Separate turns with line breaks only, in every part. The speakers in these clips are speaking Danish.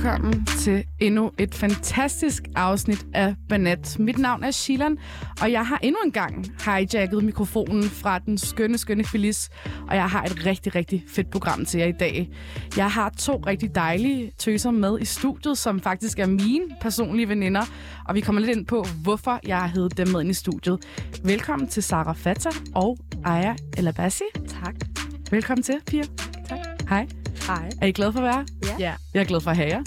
Velkommen til endnu et fantastisk afsnit af Banat. Mit navn er Shilan, og jeg har endnu en gang hijacket mikrofonen fra den skønne, skønne Felice, og jeg har et rigtig, rigtig fedt program til jer i dag. Jeg har to rigtig dejlige tøser med i studiet, som faktisk er mine personlige veninder, og vi kommer lidt ind på, hvorfor jeg har heddet dem med ind i studiet. Velkommen til Sara Fata og Aya Elabassi.
Tak.
Velkommen til, Pia.
Tak.
Hej.
Hej.
Er I glade for at være?
Ja.
Jeg er glad for at have jer.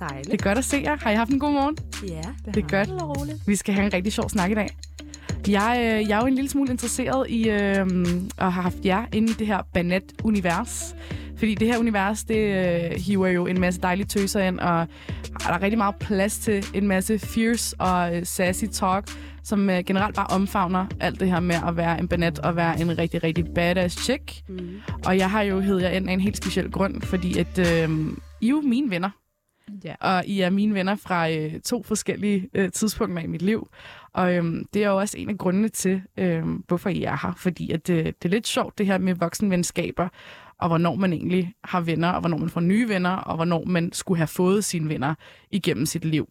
Dejligt.
Det er godt at se jer. Har I haft en god morgen?
Ja, det,
Det er godt.
Og roligt.
Vi skal have en rigtig sjov snak i dag. Jeg, øh, jeg er jo en lille smule interesseret i øh, at have haft jer inde i det her Banet-univers. Fordi det her univers, det øh, hiver jo en masse dejlige tøser ind, og der er rigtig meget plads til en masse fierce og øh, sassy talk, som øh, generelt bare omfavner alt det her med at være en banet og være en rigtig, rigtig badass chick.
Mm.
Og jeg har jo heddet jer ind af en helt speciel grund, fordi at øh, I er jo mine venner.
Ja.
Og I er mine venner fra øh, to forskellige øh, tidspunkter i mit liv. Og øhm, det er jo også en af grundene til, øhm, hvorfor I er her. Fordi at, øh, det er lidt sjovt, det her med voksenvenskaber, og hvornår man egentlig har venner, og hvornår man får nye venner, og hvornår man skulle have fået sine venner igennem sit liv.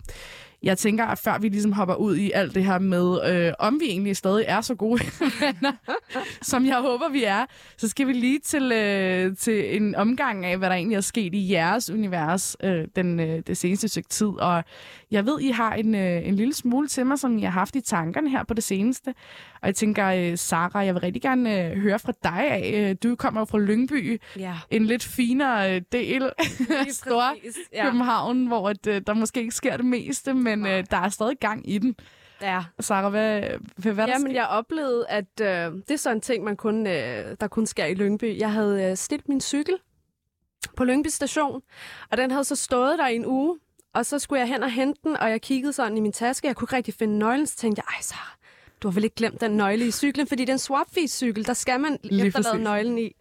Jeg tænker, at før vi ligesom hopper ud i alt det her med, øh, om vi egentlig stadig er så gode venner, som jeg håber, vi er, så skal vi lige til, øh, til en omgang af, hvad der egentlig er sket i jeres univers øh, den, øh, det seneste stykke tid. Og jeg ved, I har en, øh, en lille smule til mig, som I har haft i tankerne her på det seneste. Og jeg tænker, øh, Sara, jeg vil rigtig gerne øh, høre fra dig af. Øh, Du kommer jo fra Lyngby,
Ja.
en lidt finere øh, del af Stor
Ja.
København, hvor at, øh, der måske ikke sker det meste, men
Nej.
øh, der er stadig gang i den.
ja.
Sara, hvad, hvad, hvad
Jamen, jeg oplevede, at øh, det er sådan en ting, man kun, øh, der kun sker i Lyngby. Jeg havde øh, stillet min cykel på Lyngby station, og den havde så stået der i en uge, og så skulle jeg hen og hente den, og jeg kiggede sådan i min taske, jeg kunne ikke rigtig finde nøglen, så tænkte jeg, ej Sara, du har vel ikke glemt den nøgle i cyklen, fordi det er en swapfeed-cykel, der skal man
Lige
efterlade
præcis.
nøglen i.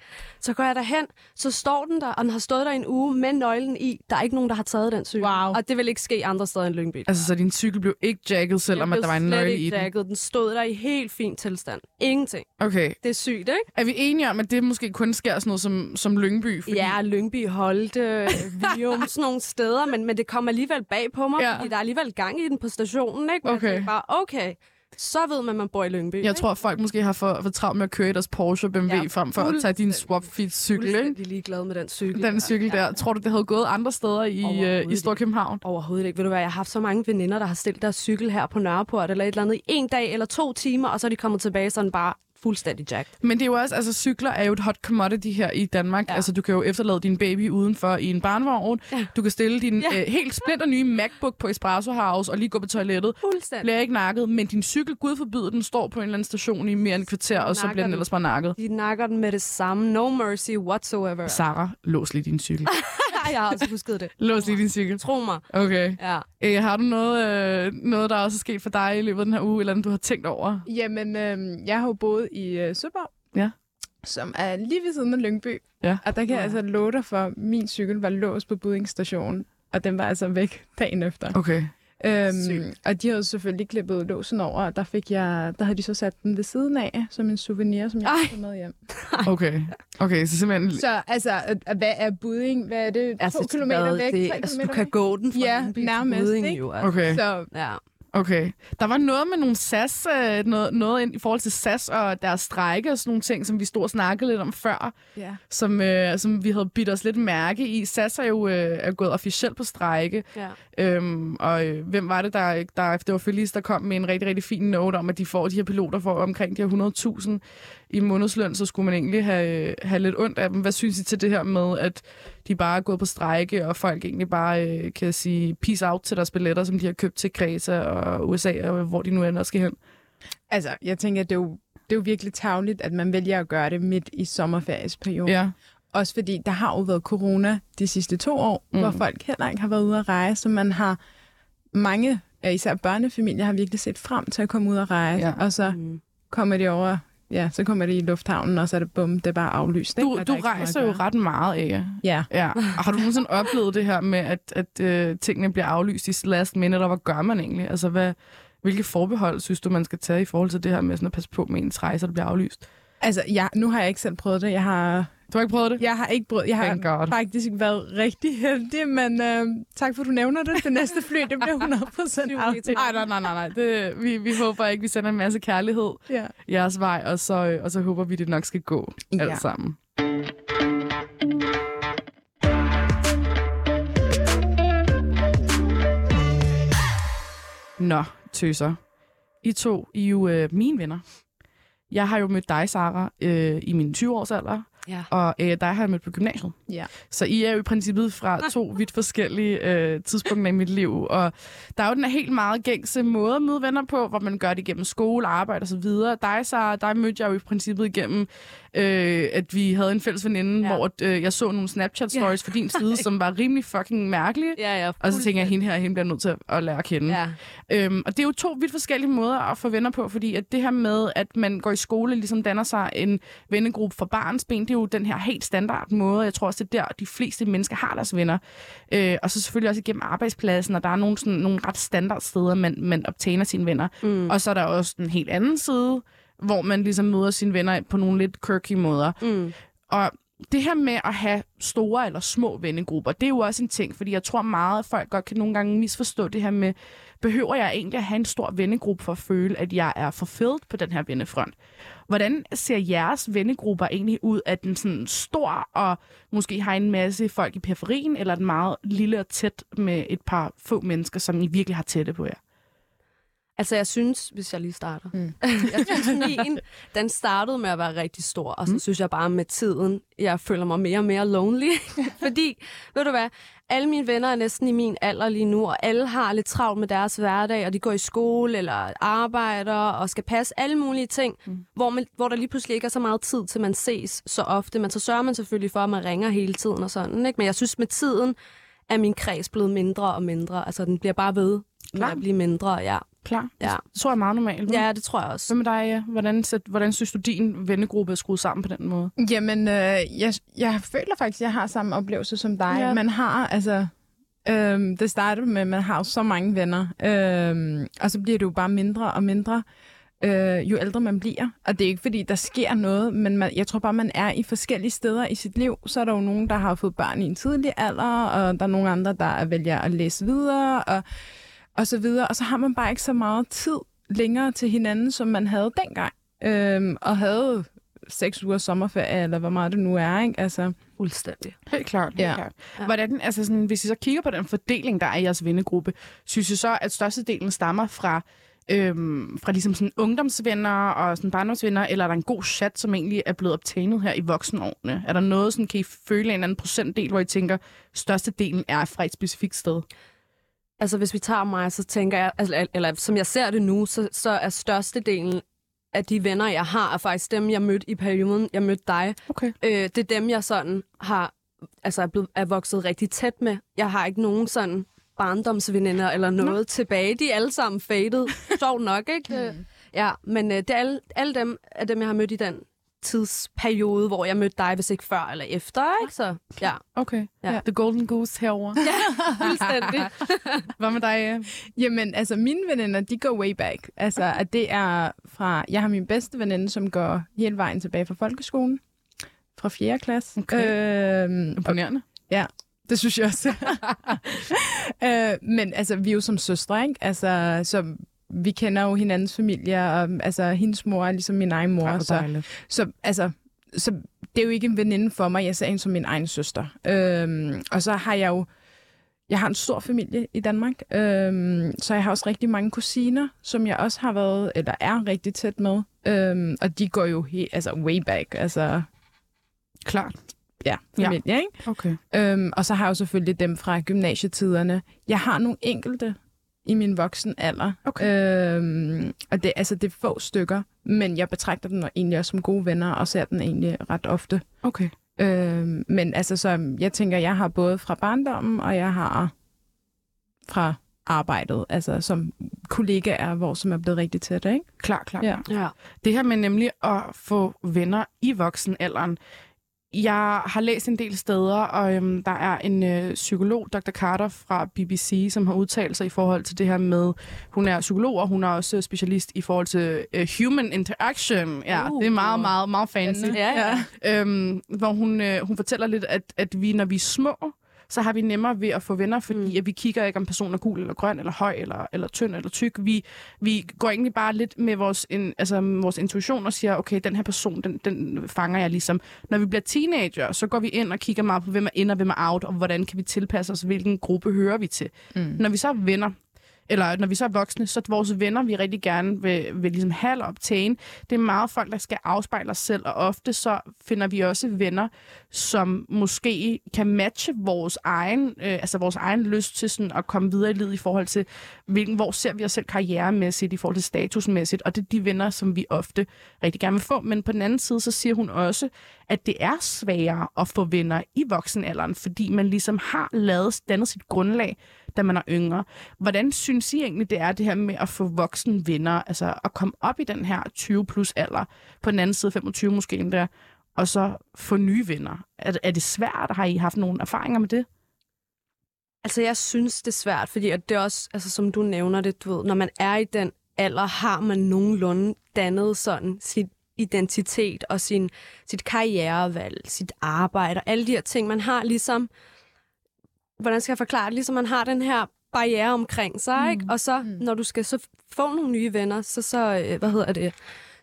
Så går jeg derhen, så står den der, og den har stået der en uge med nøglen i. Der er ikke nogen, der har taget den cykel.
Wow.
Og det vil ikke ske andre steder end Lyngby.
Altså, så din cykel blev ikke jacket, selvom at der var en nøgle i den?
jacket. Den stod der i helt fin tilstand. Ingenting.
Okay.
Det er sygt, ikke?
Er vi enige om, at det måske kun sker sådan noget som, som Lyngby?
Fordi... Ja, Lyngby, Holte, Vium, sådan nogle steder, men, men det kom alligevel bag på mig,
Ja.
fordi der er alligevel gang i den på stationen, ikke? Hvor
Okay.
Jeg bare, okay, så ved man, at man bor i Lyngby.
Jeg tror, folk måske har for, for travlt med at køre i deres Porsche BMW, ja,
Ja,
frem for at tage din
fuldstændig.
swap-fit-cykel, ikke?
fuldstændig ligeglad med den cykel.
Den cykel der. Tror du, det havde gået andre steder i, øh, i Storkøbenhavn?
Overhovedet ikke. Ved du hvad, jeg har haft så mange veninder, der har stillet deres cykel her på Nørreport eller et eller andet i en dag eller to timer, og så er de kommet tilbage sådan bare fuldstændig jacked.
Men det er jo også, altså cykler er jo et hot commodity her i Danmark. Ja. Altså du kan jo efterlade din baby udenfor i en barnevogn.
Ja.
Du kan stille din ja. Øh, helt splinter nye MacBook på Espresso House og lige gå på toilettet.
Fuldstændig.
Bliver ikke nakket, men din cykel, gud forbyde, den står på en eller anden station i mere end et kvarter, og så bliver den
den.
ellers bare nakket.
De nakker den med det samme. No mercy whatsoever.
Sara, lås lige din cykel.
jeg har også husket det.
lås lige din cykel.
Tro mig.
Okay.
Ja.
Øh, har du noget, øh, noget, der også er sket for dig i løbet af den her uge, eller andet, du har tænkt over?
Jamen, øh, jeg har jo boet i øh, Søborg.
Ja.
Som er lige ved siden af Lyngby.
Ja.
Og der kan jeg
Ja.
altså love dig for, at min cykel var låst på budingsstationen. Og den var altså væk dagen efter.
Okay.
Øhm,
Sygt.
og de havde selvfølgelig klippet låsen over, og der, fik jeg, der havde de så sat den ved siden af, som en souvenir, som jeg tog med hjem.
Okay. Okay, så simpelthen...
Så altså, hvad er buding? Hvad er det?
Altså,
to kilometer
hvad,
væk?
det, altså, du kan
væk?
gå den fra
Ja,
Lyngby til
nærmest,
Budding,
ikke?
jo. Altså.
Okay.
Så
Ja.
Okay. Der var noget med nogle SAS, øh, noget, noget ind, i forhold til SAS og deres strække og sådan nogle ting, som vi stod og snakkede lidt om før,
ja.
som, øh, som vi havde bidt os lidt mærke i. SAS er jo øh, er gået officielt på strække,
ja.
øhm, og øh, hvem var det, der, der det var Felice, der kom med en rigtig, rigtig fin note om, at de får de her piloter for omkring de her 100.000 i månedsløn, så skulle man egentlig have, have lidt ondt af dem. Hvad synes I til det her med, at de bare er gået på strække, og folk egentlig bare øh, kan sige peace out til deres billetter, som de har købt til Kreta og USA, og hvor de nu ender skal hen?
Altså, jeg tænker, det er jo, det er jo virkelig tavligt, at man vælger at gøre det midt i sommerferiesperioden.
Ja.
Også fordi der har jo været corona de sidste to år,
Mm.
hvor folk heller ikke har været ude at rejse, så man har mange, især børnefamilier, har virkelig set frem til at komme ud og rejse,
ja.
og så
Mm.
kommer de over, ja, så kommer de i lufthavnen, og så er det bum, det er bare aflyst. ikke?
Du,
Og
du
er
rejser jo ret meget, ikke?
Ja.
Ja. Og har du nogensinde oplevet det her med, at, at øh, tingene bliver aflyst i last minute, og hvad gør man egentlig? Altså, hvad, hvilke forbehold synes du, man skal tage i forhold til det her med sådan at passe på med ens rejser, der bliver aflyst?
Altså, jeg, nu har jeg ikke selv prøvet det. Jeg har,
Du har ikke prøvet det?
jeg har ikke prøvet Jeg har faktisk været rigtig heldig, men øh, tak for, at du nævner det. Det næste fly, det bliver 100 procent
Flyver lige til.
Nej, nej, nej, nej. nej. Det, vi, vi håber ikke, vi sender en masse kærlighed
Ja.
jeres vej, og så, øh, og så håber vi, det nok skal gå ja.
Ja.
alt sammen. Nå, tøser. I to, I er jo øh, mine venner. Jeg har jo mødt dig, Sara, øh, i min 20-års alder,
Ja.
og øh, dig har jeg mødt på gymnasiet.
Ja.
Så I er jo i princippet fra to vidt forskellige øh, tidspunkter i mit liv. Og der er jo den her helt meget gængse måde at møde venner på, hvor man gør det igennem skole, arbejde osv. Dig, så der mødte jeg jo i princippet igennem, øh, at vi havde en fælles veninde,
Ja.
hvor øh, jeg så nogle Snapchat-stories ja. fra din side, som var rimelig fucking mærkelige.
Ja, ja.
Og så tænker jeg, at hende her, hende bliver nødt til at- at lære at kende.
Ja.
Øhm, og det er jo to vidt forskellige måder at få venner på, fordi at det her med, at man går i skole, ligesom danner sig en vennegruppe fra barns ben, det er jo den her helt standard måde. Jeg tror også, det er der, de fleste mennesker har deres venner. Øh, og så selvfølgelig også igennem arbejdspladsen, og der er nogle, sådan, nogle ret standard steder, man, man optjener sine venner.
Mm.
Og så er der også den helt anden side, hvor man ligesom møder sine venner på nogle lidt quirky måder.
Mm.
Og det her med at have store eller små vennegrupper, det er jo også en ting, fordi jeg tror meget, at folk godt kan nogle gange misforstå det her med, behøver jeg egentlig at have en stor vennegruppe for at føle, at jeg er fulfilled på den her vennefront? Hvordan ser jeres vennegrupper egentlig ud? Er den sådan stor, og måske har en masse folk i periferien, eller er den meget lille og tæt med et par få mennesker, som I virkelig har tætte på jer?
Altså, jeg synes, hvis jeg lige starter.
Mm.
Jeg synes, min, den startede med at være rigtig stor, og så mm. synes jeg bare med tiden, jeg føler mig mere og mere lonely. Fordi, ved du hvad, alle mine venner er næsten i min alder lige nu, og alle har lidt travlt med deres hverdag, og de går i skole eller arbejder og skal passe alle mulige ting, mm. hvor, man, hvor der lige pludselig ikke er så meget tid til, man ses så ofte. Men så sørger man selvfølgelig for, at man ringer hele tiden og sådan. Ikke? Men jeg synes, med tiden er min kreds blevet mindre og mindre. Altså, den bliver bare ved med
Klar.
at blive mindre, ja.
Klar?
Ja.
Det tror jeg er meget normalt.
Ja, det tror jeg også.
Hvad med dig? ja? Hvordan, sæt- hvordan synes du, din vennegruppe er skruet sammen på den måde?
Jamen, øh, jeg, jeg føler faktisk, at jeg har samme oplevelse som dig.
Ja.
Man har, altså... Øhm, det startede med, at man har jo så mange venner, øhm, og så bliver det jo bare mindre og mindre, øh, jo ældre man bliver. Og det er ikke, fordi der sker noget, men man, jeg tror bare, man er i forskellige steder i sit liv. Så er der jo nogen, der har fået børn i en tidlig alder, og der er nogle andre, der vælger at læse videre, og, og så videre. Og så har man bare ikke så meget tid længere til hinanden, som man havde dengang. Øhm, og havde seks uger sommerferie, eller hvor meget det nu er, ikke? Altså,
Fuldstændig.
Helt klart. Helt
Ja.
klart.
Ja.
Hvordan, altså sådan, hvis I så kigger på den fordeling, der er i jeres vennegruppe, synes I så, at størstedelen stammer fra, øhm, fra ligesom sådan ungdomsvenner og sådan barndomsvenner, eller er der en god chat, som egentlig er blevet optaget her i voksenårene? Er der noget, sådan, kan I føle en eller anden procentdel, hvor I tænker, størstedelen er fra et specifikt sted?
Altså, hvis vi tager mig, så tænker jeg, altså, eller som jeg ser det nu, så, så er størstedelen af de venner, jeg har, er faktisk dem, jeg mødte i perioden, jeg mødte dig.
Okay.
Øh, det er dem, jeg sådan har, altså er, blevet, er vokset rigtig tæt med. Jeg har ikke nogen sådan barndomsveninder eller noget Nå. tilbage. De er alle sammen faded. Sjovt nok, ikke? Øh, ja, men øh, det er alle, alle dem, er dem, jeg har mødt i den tidsperiode, hvor jeg mødte dig, hvis ikke før eller efter, ikke? Så ja,
Okay.
Ja.
Ja. The Golden Goose herover.
fuldstændig.
Hvad med dig?
Jamen, altså mine veninder, de går way back. Altså, at det er fra... Jeg har min bedste veninde, som går hele vejen tilbage fra folkeskolen. Fra 4. klasse.
Okay.
Øhm, og
Imponerende.
det synes jeg også. øh, men altså, vi er jo som søstre, ikke? Altså, så vi kender jo hinandens familier, og altså, hendes mor er ligesom min egen mor.
Hvor
så, så, altså, så det er jo ikke en veninde for mig. Jeg ser hende som min egen søster. Øhm, og så har jeg jo... Jeg har en stor familie i Danmark, øhm, så jeg har også rigtig mange kusiner, som jeg også har været, eller er rigtig tæt med. Øhm, og de går jo helt, altså way back, altså
Klart.
ja, familie, ja. ikke?
Okay.
Øhm, og så har jeg jo selvfølgelig dem fra gymnasietiderne. Jeg har nogle enkelte i min voksen alder.
Okay.
Øhm, og det, altså, det er få stykker, men jeg betragter dem egentlig også som gode venner, og ser den egentlig ret ofte.
Okay.
Øhm, men altså, så jeg tænker, jeg har både fra barndommen, og jeg har fra arbejdet, altså som kollegaer, hvor som er blevet rigtig tæt, ikke?
Klar, klar.
Ja.
ja.
Det her med nemlig at få venner i voksenalderen, Jeg har læst en del steder, og øhm, der er en øh, psykolog, Dr. Carter fra BBC, som har udtalt sig i forhold til det her med, hun er psykolog, og hun er også specialist i forhold til øh, human interaction. Ja,
Uh.
det er meget, meget, meget fancy.
Ja, ja.
Øhm, hvor hun, øh, hun fortæller lidt, at, at vi, når vi er små, så har vi nemmere ved at få venner, fordi mm. at vi kigger ikke, om personen er gul eller grøn, eller høj, eller, eller tynd, eller tyk. Vi, vi går egentlig bare lidt med vores, in, altså, vores intuition og siger, okay, den her person, den, den fanger jeg ligesom. Når vi bliver teenager, så går vi ind og kigger meget på, hvem er ind og hvem er out, og hvordan kan vi tilpasse os, hvilken gruppe hører vi til. Mm. Når vi så er venner, eller når vi så er voksne, så vores venner, vi rigtig gerne vil, vil ligesom have eller optage, det er meget folk, der skal afspejle os selv, og ofte så finder vi også venner, som måske kan matche vores egen, øh, altså vores egen lyst til sådan at komme videre i livet i forhold til, hvilken, hvor ser vi os selv karrieremæssigt, i forhold til statusmæssigt, og det er de venner, som vi ofte rigtig gerne vil få. Men på den anden side, så siger hun også, at det er sværere at få venner i voksenalderen, fordi man ligesom har lavet, dannet sit grundlag, da man er yngre. Hvordan synes I egentlig, det er det her med at få voksne venner, altså at komme op i den her 20 plus alder, på den anden side 25 måske endda, og så få nye venner? Er, er det svært? Har I haft nogle erfaringer med det?
Altså, jeg synes, det er svært, fordi at det er også, altså, som du nævner det, du ved, når man er i den alder, har man nogenlunde dannet sådan sit identitet og sin, sit karrierevalg, sit arbejde og alle de her ting. Man har ligesom, hvordan skal jeg forklare det, ligesom man har den her barriere omkring sig, mm. ikke? Og så, mm. når du skal så få nogle nye venner, så, så øh, hvad hedder det,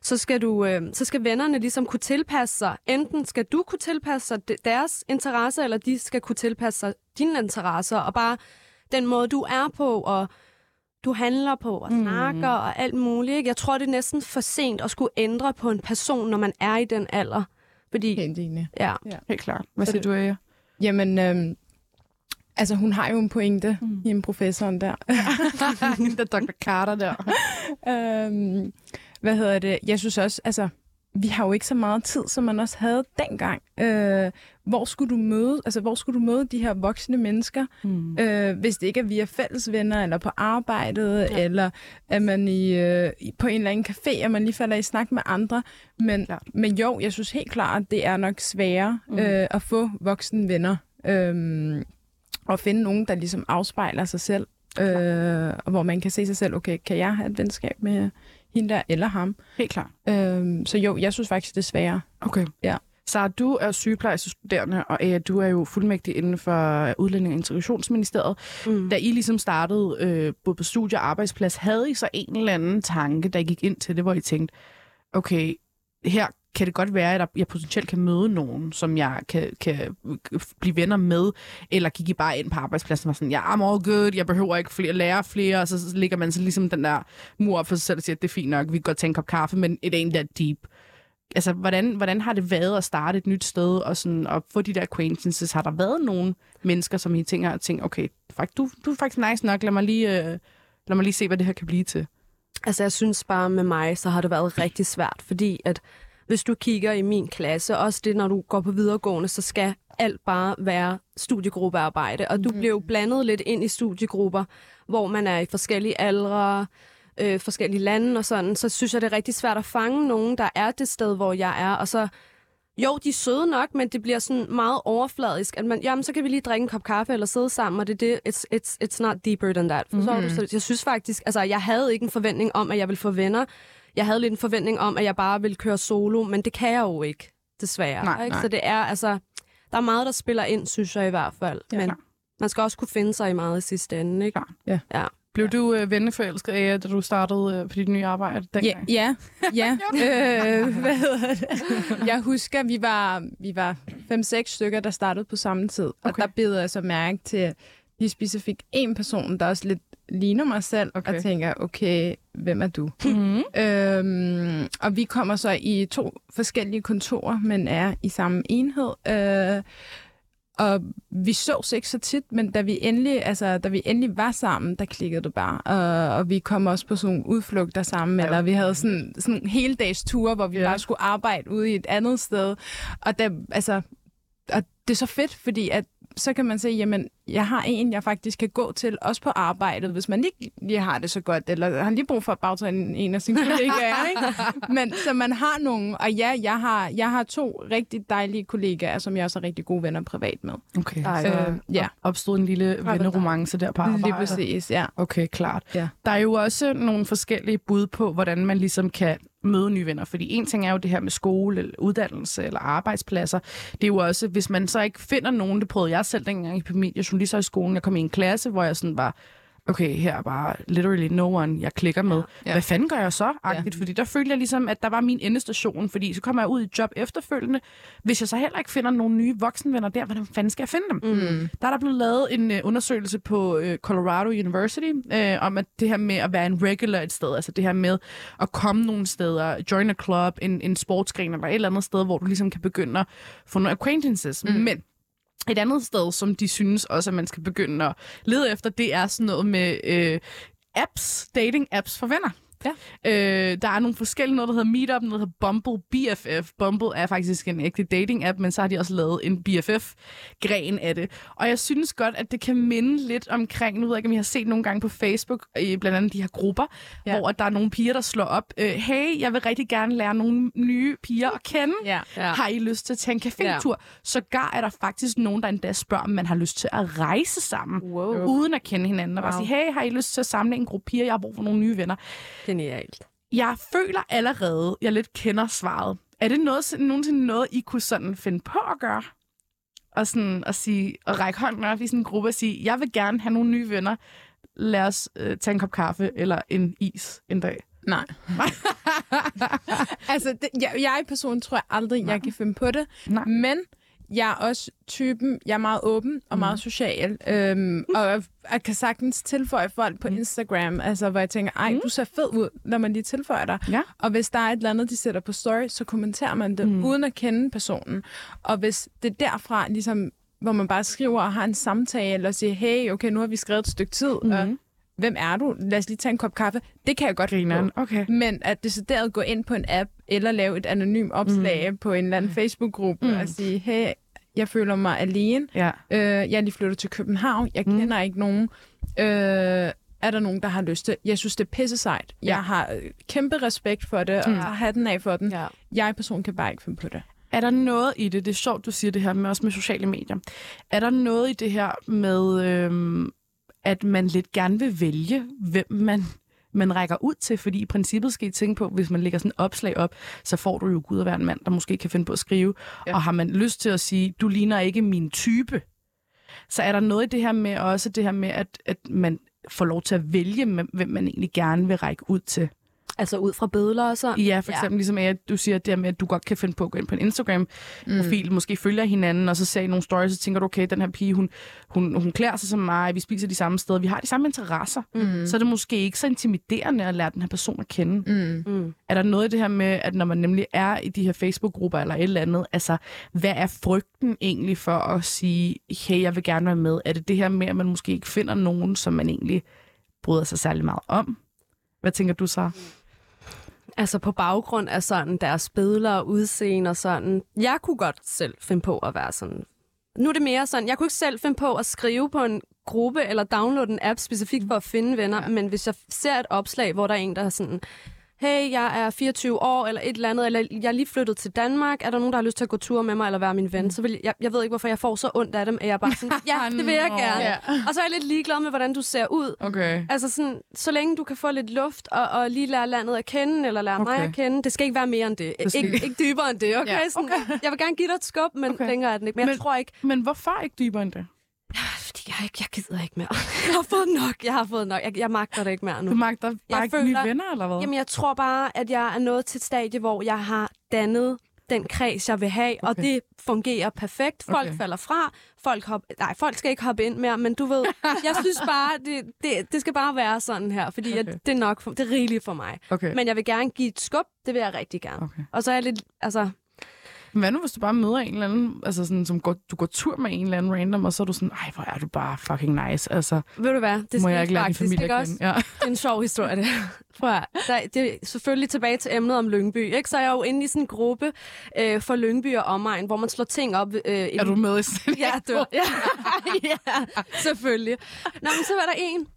så skal, du, øh, så skal vennerne ligesom kunne tilpasse sig. Enten skal du kunne tilpasse sig de- deres interesser, eller de skal kunne tilpasse sig dine interesser, og bare den måde, du er på, og du handler på, og snakker, og alt muligt. Ikke? Jeg tror, det er næsten for sent at skulle ændre på en person, når man er i den alder. Fordi,
Helt enig.
ja,
Helt klart. Hvad siger du, Aya?
Jamen, øhm, altså hun har jo en pointe, mm. hende professoren der.
der Dr. Carter der.
øhm, hvad hedder det? Jeg synes også, altså, vi har jo ikke så meget tid, som man også havde dengang. Øh, hvor skulle du møde, altså, hvor skulle du møde de her voksne mennesker,
Mm.
øh, hvis det ikke er via fælles venner, eller på arbejdet, ja. eller er man i, øh, på en eller anden café, og man lige falder i snak med andre. Men,
Klart.
men jo, jeg synes helt klart, at det er nok sværere mm. øh, at få voksne venner. Øh, og finde nogen, der ligesom afspejler sig selv. Øh, og hvor man kan se sig selv, okay, kan jeg have et venskab med hende der, eller ham?
Helt klart.
Øh, så jo, jeg synes faktisk, det er sværere.
Okay.
Ja.
Så du er sygeplejestuderende, og Aya, du er jo fuldmægtig inden for Udlænding- og Integrationsministeriet.
mm.
Da I ligesom startede øh, både på studie og arbejdsplads, havde I så en eller anden tanke, I gik ind til det, hvor I tænkte, okay, her kan det godt være, at jeg potentielt kan møde nogen, som jeg kan, kan blive venner med, eller gik I bare ind på arbejdspladsen og var sådan, ja, I'm all good, jeg behøver ikke flere, lære flere, og så ligger man så ligesom den der mur op for sig selv og siger, at det er fint nok, vi kan godt tage en kop kaffe, men it ain't that deep. Altså, hvordan, hvordan har det været at starte et nyt sted og sådan, at få de der acquaintances? Har der været nogle mennesker, som I tænker, og tænker okay, du, du er faktisk nice nok, lad mig, lige, øh, lad mig lige se, hvad det her kan blive til.
Altså, jeg synes bare med mig, så har det været rigtig svært, fordi at hvis du kigger i min klasse, også det, når du går på videregående, så skal alt bare være studiegruppearbejde, og du bliver jo blandet lidt ind i studiegrupper, hvor man er i forskellige aldre, øh, forskellige lande og sådan, så synes jeg, det er rigtig svært at fange nogen, der er det sted, hvor jeg er, og så jo, de er søde nok, men det bliver sådan meget overfladisk, at man, jamen, så kan vi lige drikke en kop kaffe eller sidde sammen, og det er det, it's, it's, it's not deeper than that. Forstår du? Så jeg synes faktisk, altså jeg havde ikke en forventning om, at jeg ville få venner. Jeg havde lidt en forventning om, at jeg bare ville køre solo, men det kan jeg jo ikke, desværre.
Nej,
ikke?
nej.
Så det er, altså, der er meget, der spiller ind, synes jeg i hvert fald.
Ja,
men
klar.
man skal også kunne finde sig i meget i sidste ende, ikke?
Klar.
Ja.
ja.
Blev du øh, venneforelsket af, da du startede øh, på dit nye arbejde
Ja,
dengang?
ja, ja. øh, hvad hedder det? Jeg husker, vi var, vi var fem-seks stykker, der startede på samme tid. Okay. Og der bed jeg så mærke til lige specifikt en person, der også lidt ligner mig selv,
Okay.
og tænker, okay, hvem er du?
Mm-hmm.
Øhm, og vi kommer så i to forskellige kontorer, men er i samme enhed. Øh, og vi sås ikke så tit, men da vi endelig, altså, da vi endelig var sammen, der klikkede det bare. Og, og vi kom også på sådan nogle udflugter sammen,
Ja.
eller vi havde sådan, sådan hele dags ture, hvor vi
ja.
bare skulle arbejde ude i et andet sted. Og, der, altså, og det er så fedt, fordi at så kan man sige, jamen, jeg har en, jeg faktisk kan gå til, også på arbejdet, hvis man ikke lige har det så godt, eller har lige brug for at bagtage en, en af sine kollegaer, ikke? Men så man har nogen, og ja, jeg har, jeg har to rigtig dejlige kollegaer, som jeg også er rigtig gode venner privat med.
Okay,
Ej,
så
øh, ja.
opstod en lille venneromance der på arbejde.
Lige præcis, ja.
Okay, klart.
Ja.
Der er jo også nogle forskellige bud på, hvordan man ligesom kan møde nye venner. Fordi en ting er jo det her med skole, eller uddannelse eller arbejdspladser. Det er jo også, hvis man så ikke finder nogen, det prøvede jeg selv dengang på min journalister i skolen. Jeg kom i en klasse, hvor jeg sådan var, okay, her er bare literally no one, jeg klikker med.
Ja.
Hvad fanden gør jeg så? Agtigt? Fordi der følte jeg ligesom, at der var min endestation, fordi så kommer jeg ud i job efterfølgende. Hvis jeg så heller ikke finder nogle nye voksenvenner der, hvordan fanden skal jeg finde dem?
Mm.
Der er der blevet lavet en uh, undersøgelse på uh, Colorado University uh, om at det her med at være en regular et sted, altså det her med at komme nogle steder, join a club, en, en sportsgren eller et eller andet sted, hvor du ligesom kan begynde at få nogle acquaintances. Mm. Men et andet sted, som de synes også, at man skal begynde at lede efter, det er sådan noget med øh, apps, dating-apps for venner.
Ja.
Øh, der er nogle forskellige, noget der hedder Meetup, noget der hedder Bumble BFF. Bumble er faktisk en ægte dating-app, men så har de også lavet en BFF-gren af det. Og jeg synes godt, at det kan minde lidt omkring, nu ved jeg ikke, om I har set nogle gange på Facebook, i blandt andet de her grupper, ja. Hvor der er nogle piger, der slår op, øh, hey, jeg vil rigtig gerne lære nogle nye piger at kende.
Ja.
Ja.
Har I lyst til at tage en cafétur? Ja. Sågar er der faktisk nogen, der endda spørger, om man har lyst til at rejse sammen,
Wow.
uden at kende hinanden. Og bare
Wow.
sige, hey, har I lyst til at samle en gruppe piger? Jeg har brug for nogle nye venner.
Genialt.
Jeg føler allerede, jeg lidt kender svaret. Er det noget, nogensinde noget, I kunne sådan finde på at gøre? Og, sådan, at, sige, at række hånden op i sådan en gruppe og sige, jeg vil gerne have nogle nye venner. Lad os øh, tage en kop kaffe eller en is en dag.
Nej. altså, det, jeg, jeg person tror jeg aldrig,
Nej.
jeg kan finde på det.
Nej.
Men jeg er også typen, jeg er meget åben og meget social. Øhm, og jeg, jeg kan sagtens tilføje folk på Instagram, altså, hvor jeg tænker, ej, du ser fed ud, når man lige tilføjer dig.
Ja.
Og hvis der er et eller andet, de sætter på story, så kommenterer man det, mm. uden at kende personen. Og hvis det er derfra, ligesom, hvor man bare skriver og har en samtale og siger, hey, okay, nu har vi skrevet et stykke tid, mm. og hvem er du? Lad os lige tage en kop kaffe. Det kan jeg godt
Grineren. Okay.
men at decideret gå ind på en app, eller lave et anonymt opslag mm. på en eller anden Facebook-gruppe, mm. og sige, hey, jeg føler mig alene.
Ja.
Øh, jeg er lige flyttet til København. Jeg
Mm.
kender ikke nogen. Øh, er der nogen, der har lyst til? Jeg synes, det er pisse sejt.
Ja.
Jeg har øh, kæmpe respekt for det, og
Mm.
tager hatten af for den.
Ja.
Jeg person kan bare ikke finde på det.
Er der noget i det, det er sjovt, du siger det her med også med sociale medier. Er der noget i det her med, øhm, at man lidt gerne vil vælge, hvem man, man rækker ud til? Fordi i princippet skal I tænke på, hvis man lægger sådan et opslag op, så får du jo gud at være en mand, der måske kan finde på at skrive. Ja. Og har man lyst til at sige, du ligner ikke min type, så er der noget i det her med også det her med, at, at man får lov til at vælge, hvem man egentlig gerne vil række ud til.
Altså ud fra billeder og sådan.
Ja, for eksempel ja. ligesom at du siger det her med, at du godt kan finde på at gå ind på en Instagram-profil, mm. måske følger hinanden, og så ser I nogle stories, og tænker du, okay, den her pige, hun, hun, hun klæder sig som mig, vi spiser de samme steder, vi har de samme interesser. Mm. Så er det måske ikke så intimiderende at lære den her person at kende.
Mm.
Mm.
Er der noget i det her med, at når man nemlig er i de her Facebook-grupper eller et eller andet, altså, hvad er frygten egentlig for at sige, hey, jeg vil gerne være med? Er det det her med, at man måske ikke finder nogen, som man egentlig bryder sig særlig meget om? Hvad tænker du så?
Altså på baggrund af sådan deres billeder og udseende og sådan. Jeg kunne godt selv finde på at være sådan. Nu er det mere sådan, jeg kunne ikke selv finde på at skrive på en gruppe eller downloade en app specifikt for at finde venner, ja. men hvis jeg ser et opslag, hvor der er en, der er sådan, hey, jeg er 24 år, eller et eller andet, eller jeg er lige flyttet til Danmark, er der nogen, der har lyst til at gå tur med mig, eller være min ven, så vil jeg, jeg ved ikke, hvorfor jeg får så ondt af dem, at jeg bare sådan, ja, det vil jeg gerne.
Ja.
Og så er jeg lidt ligeglad med, hvordan du ser ud.
Okay.
Altså sådan, så længe du kan få lidt luft og, og lige lære landet at kende, eller lære okay. mig
Okay.
at kende. Det skal ikke være mere end det.
Det
Ikke, ikke dybere end det, okay?
Ja,
Sådan, Jeg vil gerne give dig et skub, men
Okay.
okay. længere er den ikke. Men, men jeg
Men-
tror ikke,
Men hvorfor ikke dybere end det?
Fordi jeg, ikke, jeg gider ikke mere. Jeg har fået nok. Jeg har fået nok. Jeg, jeg magter det ikke mere nu.
Du magter bare
Jeg
ikke
føler-
nye venner, eller hvad?
Jamen, jeg tror bare, at jeg er nået til et stadie, hvor jeg har dannet den kreds, jeg vil have, okay. og det fungerer perfekt. Folk
Okay.
falder fra, folk hop... nej, folk skal ikke hoppe ind mere, men du ved, jeg synes bare, det, det, det skal bare være sådan her, fordi okay. At det er nok, for, det er rigeligt for mig.
Okay.
Men jeg vil gerne give et skub, det vil jeg rigtig gerne.
okay.
Og så er jeg lidt, altså,
Men hvad nu, hvis du bare møder en eller anden, altså sådan, som går, du går tur med en eller anden random, og så er du sådan, ej, hvor er du bare fucking nice. Altså,
Ved du hvad? Det
må jeg ikke lade
faktisk,
familie
ikke også?
Ja.
Det er en sjov historie, det. Prøv at, der, det er selvfølgelig tilbage til emnet om Lyngby. Ikke? Så er jeg jo inde i sådan en gruppe øh, for Lyngby og omegn, hvor man slår ting op. Øh,
Er du med i sådan
Ja, du, ja. ja, selvfølgelig. Nå, men så var der en,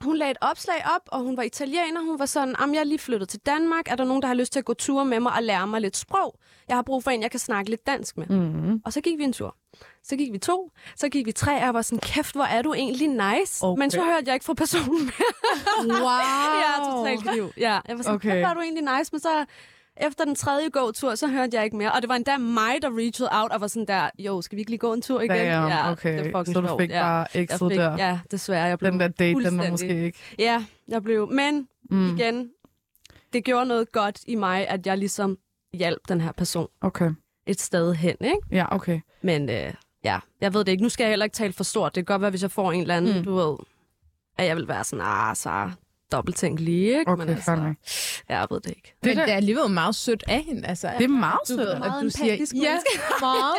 hun lagde et opslag op, og hun var italiener. Hun var sådan, om jeg er lige flyttet til Danmark. Er der nogen, der har lyst til at gå tur med mig og lære mig lidt sprog? Jeg har brug for en, jeg kan snakke lidt dansk med.
Mm-hmm.
Og så gik vi en tur. Så gik vi to. Så gik vi tre, og jeg var sådan, kæft, hvor er du egentlig nice.
Okay.
Men så hørte jeg ikke fra personen mere.
Wow!
ja, totalt kniv. Ja, jeg var sådan,
okay.
kæft, hvor er du egentlig nice. Men så efter den tredje gåtur, så hørte jeg ikke mere. Og det var endda mig, der reachede out og var sådan der, jo, skal vi ikke lige gå en tur igen?
Damn,
ja,
okay.
det er
så du fik
ja.
bare exet
fik,
der.
ja, desværre. Jeg blev
Den der date, den var måske ikke...
Ja, jeg blev... Men
Mm.
igen, det gjorde noget godt i mig, at jeg ligesom hjalp den her person
Okay.
et sted hen, ikke?
Ja, okay.
Men øh, ja, jeg ved det ikke. Nu skal jeg heller ikke tale for stort. Det kan godt være, hvis jeg får en eller anden,
mm.
du ved, at jeg vil være sådan, ah, så dobbelttænk lige, ikke?
Okay,
Men altså, ja, jeg ved det ikke.
Det, Men det er alligevel meget sødt af hende. Altså,
Det er meget sødt.
at du siger, ja, meget.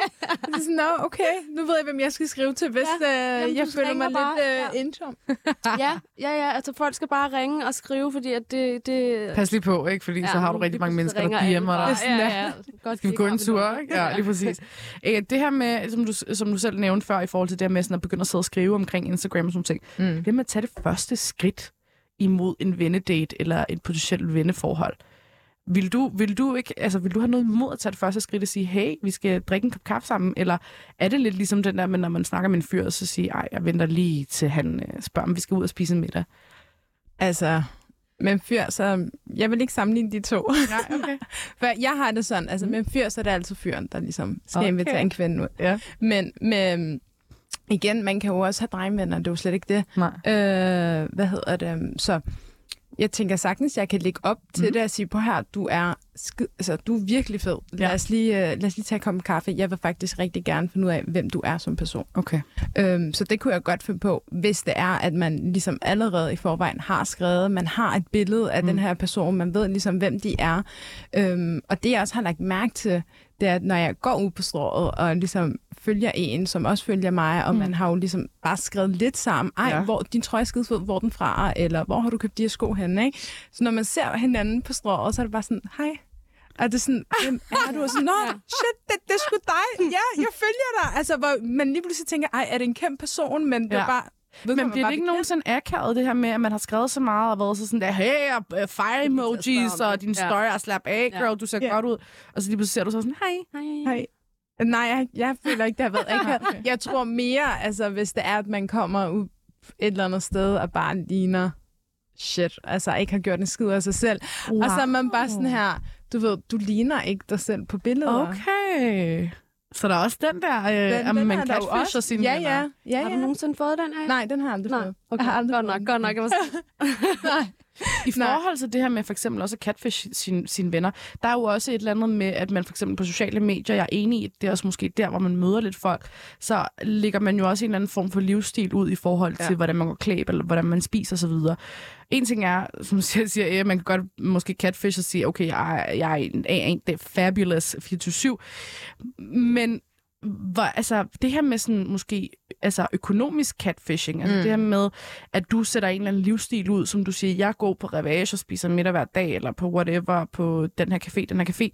Det er sådan, Nå, okay, nu ved jeg, hvem jeg skal skrive til, hvis
Ja,
ja.
jamen,
øh, jeg føler mig
ringer
lidt
bare,
øh,
ja.
ensom.
ja, ja, ja. Altså, folk skal bare ringe og skrive, fordi at det... det
Pas lige på, ikke? Fordi ja, så har du rigtig mange mennesker, der DM'er dig.
bare. Ja, ja. Godt,
Skal vi gå en tur, ikke? Ja, lige præcis. Øh, Det her med, som du, som du selv nævnte før, i forhold til det her med sådan at begynde at sidde og skrive omkring Instagram og sådan ting.
Mm.
Det med at tage det første skridt imod en vennedate eller et potentielt venneforhold. Vil du, vil, du ikke, altså, vil du have noget imod at tage det første skridt og sige, hey, vi skal drikke en kop kaffe sammen? Eller er det lidt ligesom den der, med, når man snakker med en fyr, så siger, ej, jeg venter lige til han øh, spørger, om vi skal ud og spise en middag?
Altså, med en fyr, så jeg vil ikke sammenligne de to.
Nej, okay.
For jeg har det sådan, altså med en fyr, så er det altid fyren, der ligesom skal
okay.
invitere en kvinde ud.
Ja.
Men med, igen, man kan jo også have drengvenner, det er jo slet ikke det.
Nej.
Øh, hvad hedder det? Så jeg tænker sagtens, jeg kan lægge op til mm. det og sige, på her, du er, skid, altså, du er virkelig fed. Lad,
Ja.
os lige, uh, lad os lige tage en kop kaffe. Jeg vil faktisk rigtig gerne finde ud af, hvem du er som person.
Okay.
Øhm, så det kunne jeg godt finde på, hvis det er, at man ligesom allerede i forvejen har skrevet, man har et billede af
Mm.
den her person, man ved ligesom, hvem de er. Øhm, og det, jeg også har lagt mærke til, det er, at når jeg går ud på strået og ligesom følger en, som også følger mig, og
Mm.
man har jo ligesom bare skrevet lidt sammen, ej,
Ja.
hvor din trøje skidefed, hvor den fra, eller hvor har du købt de her sko henne, ikke? Så når man ser hinanden på strået, så er det bare sådan, hej, og det er sådan, hvem er du? Og sådan, Nå, shit, det, det er sgu dig. Ja, jeg følger dig. Altså, hvor man lige pludselig tænker, ej, er det en kæmpe person? Men det
Ja.
er bare...
Men bliver det ikke nogensinde akavet, det her med, at man har skrevet så meget og været så sådan der, hey, og, uh, fire emojis og din
Ja.
story og slap af,
Ja.
girl, du ser
Ja.
godt ud. Og så lige pludselig ser du så sådan, hej.
Hej. Nej, jeg, jeg føler ikke, det har været akavet. Jeg tror mere, altså, hvis det er, at man kommer ud et eller andet sted og bare ligner shit, altså ikke har gjort en skid af sig selv. Wow. Og så er man bare sådan her, du ved, du ligner ikke dig selv på billeder.
Okay. Så der er også den der, øh,
Den,
at
den
man catfisher
også.
sine
ja,
venner.
ja, ja,
Har du
ja.
nogensinde fået den her?
Nej, den har jeg aldrig
Nej,
fået.
okay.
Jeg har aldrig
Godt nok, godt nok. Jeg var sådan,
Nej.
I forhold til det her med for eksempel også at catfish sine, sine venner, der er jo også et eller andet med, at man for eksempel på sociale medier, jeg er enig i, det er også måske der, hvor man møder lidt folk, så lægger man jo også en eller anden form for livsstil ud i forhold til,
Ja.
hvordan man går klædt, eller hvordan man spiser osv. En ting er, som jeg siger, ja, man kan godt måske catfish og sige, okay, jeg, jeg er en, en, det er fabulous 24-7, men hvor, altså, det her med sådan måske altså økonomisk catfishing, altså
Mm.
det her med, at du sætter en eller anden livsstil ud, som du siger, jeg går på Revage og spiser middag hver dag, eller på whatever, på den her café, den her café.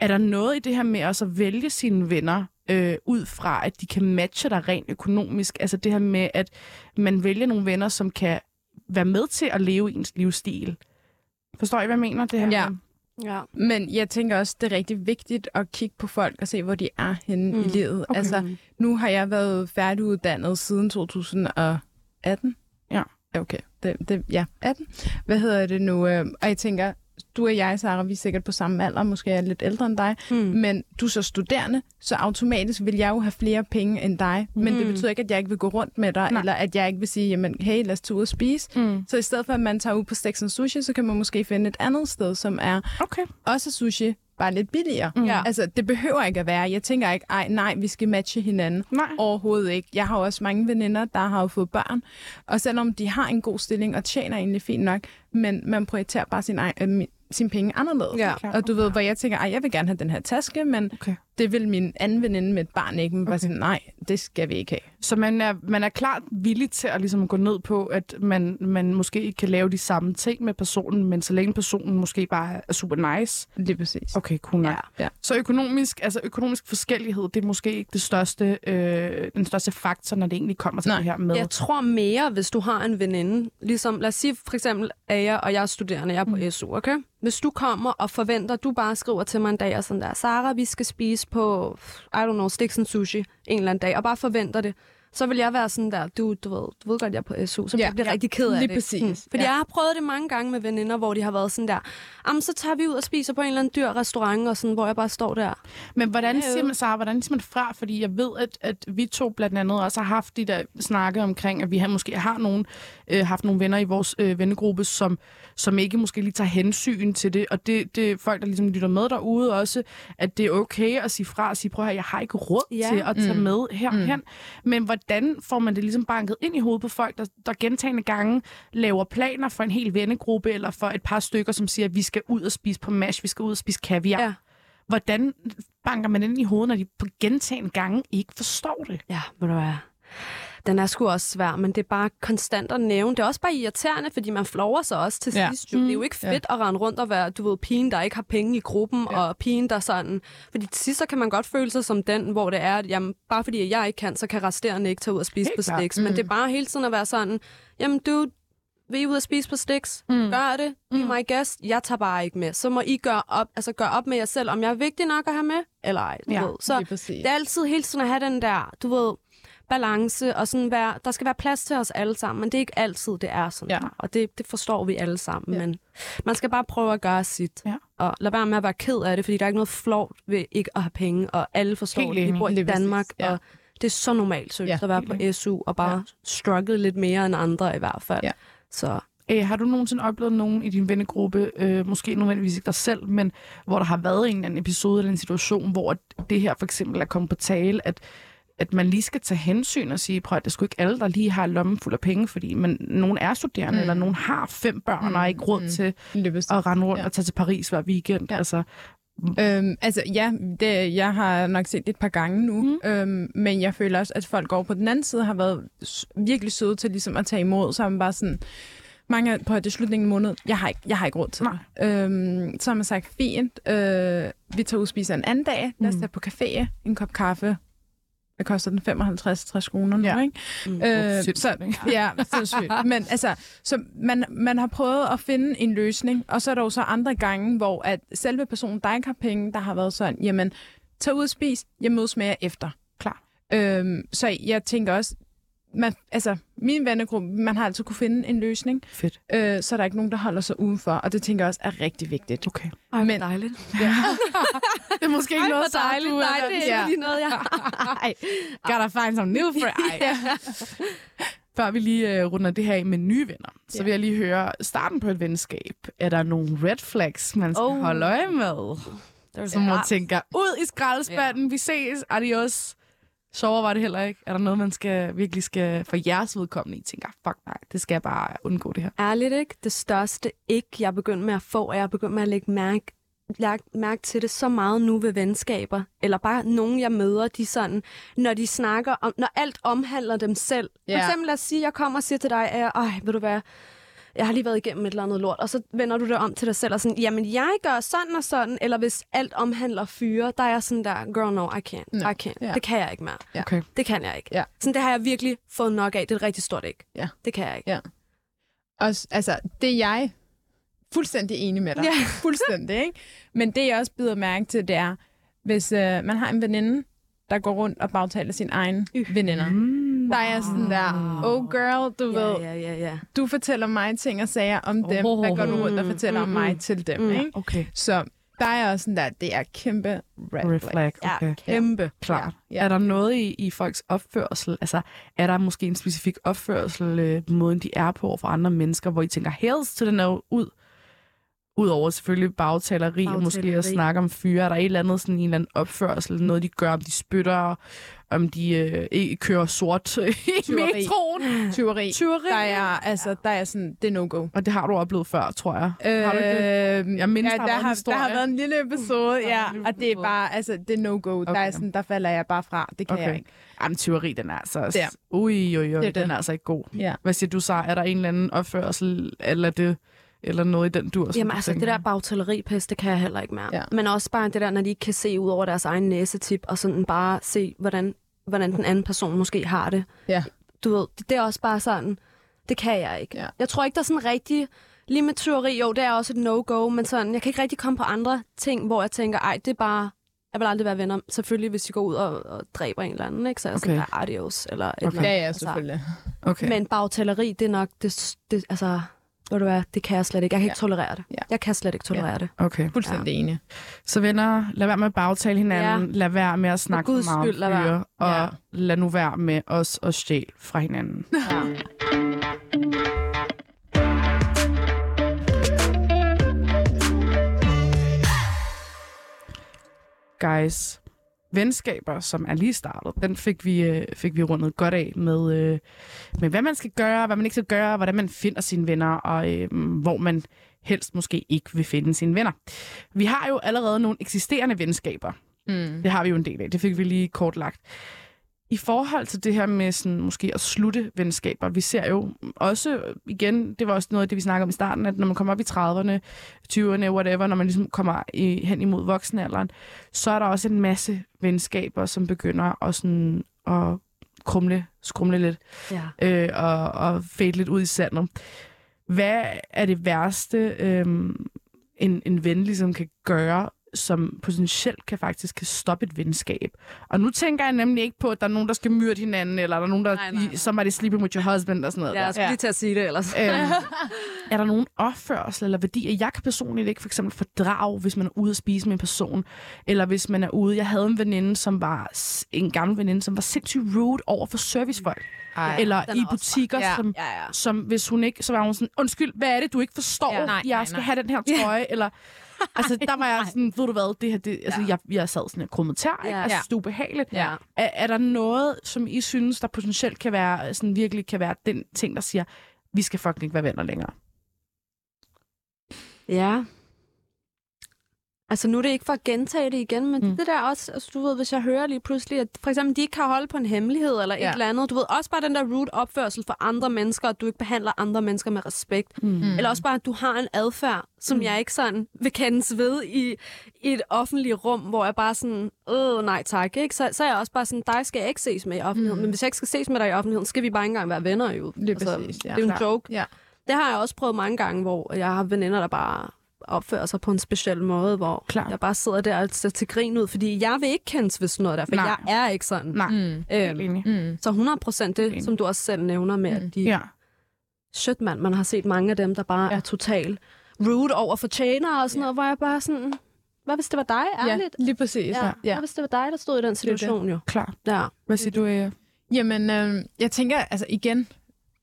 Er der noget i det her med også at vælge sine venner øh, ud fra, at de kan matche dig rent økonomisk? Altså det her med, at man vælger nogle venner, som kan være med til at leve ens livsstil. Forstår I, hvad jeg mener? Det her
Ja.
med-
ja.
Men jeg tænker også, det er rigtig vigtigt at kigge på folk og se, hvor de er henne mm.
Mm.
i livet.
Okay.
Altså, nu har jeg været færdiguddannet siden 2018.
Ja.
Okay, det, det, ja, 18. Hvad hedder det nu? Øh, Og jeg tænker, du og jeg, Sarah, vi er sikkert på samme alder, måske er jeg lidt ældre end dig,
Mm.
men du er så studerende, så automatisk vil jeg jo have flere penge end dig, men det
Mm.
betyder ikke, at jeg ikke vil gå rundt med dig,
Nej.
Eller at jeg ikke vil sige, jamen, hey, lad os tage ud og spise.
Mm.
Så i stedet for, at man tager ud på Steaks and Sushi, så kan man måske finde et andet sted, som er
Okay.
også sushi, bare lidt billigere.
Mm.
Ja.
Altså, det behøver ikke at være. Jeg tænker ikke, ej, nej, vi skal matche hinanden.
Nej.
Overhovedet ikke. Jeg har også mange veninder, der har jo fået børn. Og selvom de har en god stilling og tjener egentlig fint nok, men man prioriterer bare sin egen, øh, sine penge anderledes.
Ja.
Og du ved, hvor jeg tænker, ej, jeg vil gerne have den her taske, men
Okay.
Det vil min anden veninde med et barn ikke. Men bare
Okay.
sådan, nej, det skal vi ikke have.
Så man er, man er klart villig til at ligesom gå ned på, at man, man måske ikke kan lave de samme ting med personen, men så længe personen måske bare er super nice.
Lige præcis.
Okay, cool nok.
Ja.
Ja.
Så økonomisk, altså økonomisk forskellighed, det er måske ikke det største, øh, den største faktor, når det egentlig kommer til
Nej.
det her med.
Jeg tror mere, hvis du har en veninde, ligesom, lad os sige for eksempel, at jeg og jeg er studerende, jeg er på
Mm.
SU, okay? Hvis du kommer og forventer, du bare skriver til mig en dag og sådan der, Sara, vi skal spise på, I don't know, Sticks and Sushi en eller anden dag, og bare forventer det, så vil jeg være sådan der, du, du, ved, du ved godt, jeg er på SU, så
Ja,
jeg bliver
ja.
rigtig ked af
Lige
det.
præcis.
Fordi
Ja.
jeg har prøvet det mange gange med veninder, hvor de har været sådan der, jamen så tager vi ud og spiser på en eller anden dyr restaurant, og sådan, hvor jeg bare står der.
Men hvordan siger man, Sarah, hvordan siger man fra? Fordi jeg ved, at, at vi to blandt andet også har haft de der snakke omkring, at vi har, måske har nogen, øh, haft nogle venner i vores øh, vennegruppe, som, som ikke måske lige tager hensyn til det. Og det, det er folk, der ligesom lytter med derude også, at det er okay at sige fra og sige, prøv at høre, jeg har ikke råd
ja.
til at tage
Mm.
med herhen. Mm. Men hvordan får man det ligesom banket ind i hovedet på folk, der, der gentagende gange laver planer for en hel vennegruppe, eller for et par stykker, som siger, at vi skal ud og spise på MASH, vi skal ud og spise kaviar.
Ja.
Hvordan banker man ind i hovedet, når de på gentagende gange ikke forstår det?
Ja, ved du hvad? Den er sgu også svær, men det er bare konstant at nævne. Det er også bare irriterende, fordi man flover sig også til
Ja.
sidst. Jo. Det er jo ikke
Ja.
fedt at rende rundt og være, du ved, pigen, der ikke har penge i gruppen,
Ja.
og pigen, der sådan... Fordi til sidst så kan man godt føle sig som den, hvor det er, at jamen, bare fordi jeg ikke kan, så kan resterende ikke tage ud og spise
Helt
på
klart.
Sticks. Men
Mm.
det er bare hele tiden at være sådan, jamen du, vil I ud og spise på Sticks?
Mm.
Gør det. Be
Mm.
my guest. Jeg tager bare ikke med. Så må I gøre op, altså gøre op med jer selv, om jeg er vigtig nok at have med, eller ej. Du
Ja,
ved. Så det er altid hele tiden at have den der, du ved, balance, og sådan være, der skal være plads til os alle sammen, men det er ikke altid, det er sådan.
Ja.
Og det, det forstår vi alle sammen,
Ja.
men man skal bare prøve at gøre sit.
Ja.
Og lad være med at være ked af det, fordi der er ikke noget flovt ved ikke at have penge, og alle forstår
Helt
det. Vi bor i Danmark,
ja.
og det er så normalt seriøst
Ja,
at være på SU, og bare
ja.
struggle lidt mere end andre i hvert fald.
Ja.
Så
Øh, har du nogensinde oplevet nogen i din vennegruppe, øh, måske nødvendigvis ikke dig selv, men hvor der har været en eller anden episode eller en situation, hvor det her for eksempel er kommet på tale, at at man lige skal tage hensyn og sige, prøv at det er sgu ikke alle, der lige har lommen fuld af penge, fordi man, nogen er studerende,
Mm.
mm. eller nogen har fem børn mm. og har ikke råd
Mm.
mm. til
præcis.
at rende rundt
Ja.
og tage til Paris hver weekend.
Ja.
Altså,
Øhm, altså ja, det, jeg har nok set det et par gange nu,
Mm.
øhm, men jeg føler også, at folk over på den anden side har været virkelig søde til ligesom at tage imod, så er man bare sådan, mange af- på det slutningen af måneden, jeg har ikke, jeg har ikke råd til
Nej.
det. Øhm, så har man sagt, fint, øh, vi tager ud og spiser en anden dag, lad os
Mm.
tage på café, en kop kaffe, hvad koster den? 55-60 kroner nu,
Ja.
ikke?
mm.
Øh,
sindssygt,
så, ja, sindssygt. Men altså, så man, man har prøvet at finde en løsning, og så er der jo så andre gange, hvor at selve personen, der ikke har penge, der har været sådan, jamen, tag ud og spis, jeg mødes med jer efter.
Klar.
Øhm, så jeg tænker også, man, altså, min vennegruppe, man har altid kunne finde en løsning,
Fedt.
øh, så er der ikke nogen, der holder sig udenfor, og det tænker jeg også er rigtig vigtigt.
Okay.
Ej,
men-
dejligt.
Ja.
Det er måske ikke
Ej,
noget,
dejligt.
du
Nej, det er
Ja.
ikke noget, jeg... Ej.
Gotta find some new friends. Før vi lige uh, runder det her af med nye venner, så
Ja.
vil jeg lige høre starten på et venskab. Er der nogle red flags, man skal
Oh.
holde øje med? Som man
Ja.
tænker, ud i skraldespanden, ja. vi ses, adios. Sover var det heller ikke. Er der noget, man skal virkelig skal for jeres vedkommende, I tænker, fuck nej, det skal jeg bare undgå det her.
ærligt ikke, det største ikke, jeg er begyndt med at få, og jeg er begyndt med at lægge mærke, lægge mærke til det så meget nu ved venskaber, eller bare nogen, jeg møder, de sådan, når de snakker om, når alt omhandler dem selv. For
Ja.
eksempel lad os sige, jeg kommer og siger til dig, at, ej, ved du hvad, jeg har lige været igennem et eller andet lort, og så vender du det om til dig selv og sådan, jamen jeg gør sådan og sådan, eller hvis alt omhandler fyre, der er jeg sådan der, girl no, I can't,
Nå,
I can't,
ja.
det kan jeg ikke mere.
Ja.
Okay.
Det kan jeg ikke.
Ja.
Sådan, det har jeg virkelig fået nok af, det er et rigtig stort ikke.
Ja.
Det kan jeg ikke.
Ja. Og, altså, det er jeg fuldstændig enig med dig.
Ja.
Fuldstændig, ikke? Men det, jeg også bider mærke til, det er, hvis øh, man har en veninde, der går rundt og bagtaler sin egen
Øh.
veninder.
Mm.
Der er sådan der, oh girl, du
Ja,
ved,
ja, ja, ja.
du fortæller mig ting og sager om dem. Hvad går du rundt og fortæller om
Mm,
mig
mm,
til dem,
mm.
ikke?
Okay.
Så der er også sådan der, det er kæmpe red,
Red
flag.
flag.
Ja,
Okay.
kæmpe.
Klart.
Ja.
Ja. Er der noget i, i folks opførsel? Altså, er der måske en specifik opførsel, øh, måden de er på over for andre mennesker, hvor I tænker, helst til den er ud, Udover selvfølgelig bagtaleri og måske at snakke om fyre, er der et eller andet sådan en eller anden opførsel, noget de gør, om de spytter, om de øh, ikke kører sort i
Tyveri.
metroen.
Tyveri.
Tyveri.
Der er, altså, der er sådan, det er no-go.
Og det har du oplevet før, tror jeg. Har du ikke det?
Øh,
Jeg mindes,
ja,
der har
der, har, der har været en lille episode,
Der er
ja, og det er bare, altså, det er no-go. Der,
Okay.
er sådan, der falder jeg bare fra. Det kan
Okay.
jeg ikke.
Jamen, tyveri, den er altså...
Der.
Ui, ui, ui,
Det er
den
det.
er altså ikke god.
Ja.
Hvad siger du så? Er der en eller anden opførsel, eller det, eller noget i den dur?
Jamen
du
altså, det
tænker?
der bagtaleripest, det kan jeg heller ikke mere.
Ja.
Men også bare det der, når de ikke kan se ud over deres egen næsetip, og sådan bare se, hvordan, hvordan den anden person måske har det.
Ja.
Du ved, det, det er også bare sådan, det kan jeg ikke.
Ja.
Jeg tror ikke, der er sådan rigtig... Lige med tyveri, jo, det er også et no-go, men sådan, jeg kan ikke rigtig komme på andre ting, hvor jeg tænker, ej, det er bare... Jeg vil aldrig være venner. Selvfølgelig, hvis de går ud og, og dræber en eller anden, ikke? Så er jeg sådan,
Okay.
der, adios, eller et
Okay.
eller andet.
Ja, ja,
Altså,
selvfølgelig.
Okay.
Men bagtaleri, det er nok... Det, det, altså, ved du hvad, det kan jeg slet ikke. Jeg kan ikke
Ja.
tolerere det.
Ja.
Jeg kan slet ikke tolerere
Ja.
det.
okay.
Fuldstændig ja. enig.
Så venner, lad være med at bagtale hinanden. Ja. Lad være med at snakke for meget om
skyld, lad være.
Og
Ja.
lad nu være med os at stjæle fra hinanden.
Ja.
Guys, venskaber, som er lige startet, den fik vi, øh, fik vi rundet godt af med, øh, med, hvad man skal gøre, hvad man ikke skal gøre, hvordan man finder sine venner, og øh, hvor man helst måske ikke vil finde sine venner. Vi har jo allerede nogle eksisterende venskaber.
Mm.
Det har vi jo en del af. Det fik vi lige kortlagt. I forhold til det her med sådan, måske at slutte venskaber, vi ser jo også, igen, det var også noget af det, vi snakkede om i starten, at når man kommer op i 30'erne, 20'erne, whatever, når man ligesom kommer i, hen imod voksenalderen, så er der også en masse venskaber, som begynder at, sådan, at krumle, skrumle lidt
ja.
øh, og, og fade lidt ud i sandet. Hvad er det værste, øh, en, en ven ligesom kan gøre, som potentielt kan faktisk kan stoppe et venskab? Og nu tænker jeg nemlig ikke på, at der er nogen, der skal myrde hinanden, eller der er nogen, der
Nej, nej, nej.
som er det sleeping with your husband og sådan noget.
Ja, jeg skulle
Ja.
lige til at sige det ellers.
Øhm, er der nogen opførsel eller værdier? Jeg kan personligt ikke for eksempel fordrage, hvis man er ude at spise med en person, eller hvis man er ude. Jeg havde en veninde, som var en gammel veninde, som var sindssygt rude over for servicefolk.
Ej.
eller i
er
butikker,
Ja.
som,
Ja, ja.
som hvis hun ikke, så var hun sådan, undskyld, hvad er det, du ikke forstår?
Ja, nej,
jeg
nej,
skal
nej.
have den her trøje, eller... Altså, der var jeg sådan, ved du hvad, det her, det, altså,
Ja.
jeg, jeg sad sådan en kommentar, ikke?
Ja.
Altså, det er ubehageligt.
Ja.
Er, er der noget, som I synes, der potentielt kan være, sådan virkelig kan være den ting, der siger, vi skal fucking ikke være venner længere?
Ja. Altså nu er det ikke for at gentage det igen, men
Mm.
det der også, altså, du ved, hvis jeg hører lige pludselig, at for eksempel de ikke kan holde på en hemmelighed eller
Ja.
et eller andet, du ved, også bare den der rude opførsel for andre mennesker, at du ikke behandler andre mennesker med respekt.
Mm.
Mm.
Eller også bare, at du har en adfærd, som
Mm.
jeg ikke sådan vil kendes ved i, i et offentligt rum, hvor jeg bare sådan, øh, nej tak, ikke? Så, så er jeg også bare sådan, dig skal jeg ikke ses med i offentligheden.
Mm.
Men hvis jeg ikke skal ses med dig i offentligheden, skal vi bare ikke engang være venner jo.
Lige præcis, ja.
Det er jo en joke.
Ja.
Det har jeg også prøvet mange gange, hvor jeg har veninder, der bare opfører sig på en speciel måde, hvor
Klart.
jeg bare sidder der og ser til grin ud, fordi jeg vil ikke kendes ved sådan noget der, for
Nej.
jeg er ikke sådan.
Nej,
Mm.
Øhm.
Mm.
så 100 procent det,
Enig.
som du også selv nævner med,
Mm.
at de...
Ja.
Shit, mand, man har set mange af dem, der bare
Ja.
ja. er total rude over for tjenere og sådan
Ja.
noget, hvor jeg bare sådan... Hvad hvis det var dig,
Ja,
ærligt?
lige præcis.
Ja.
Ja.
Hvad hvis det var dig, der stod i den situation, jo?
Klar.
Ja.
Hvad siger du, Ea?
Jamen, øh, jeg tænker, altså igen,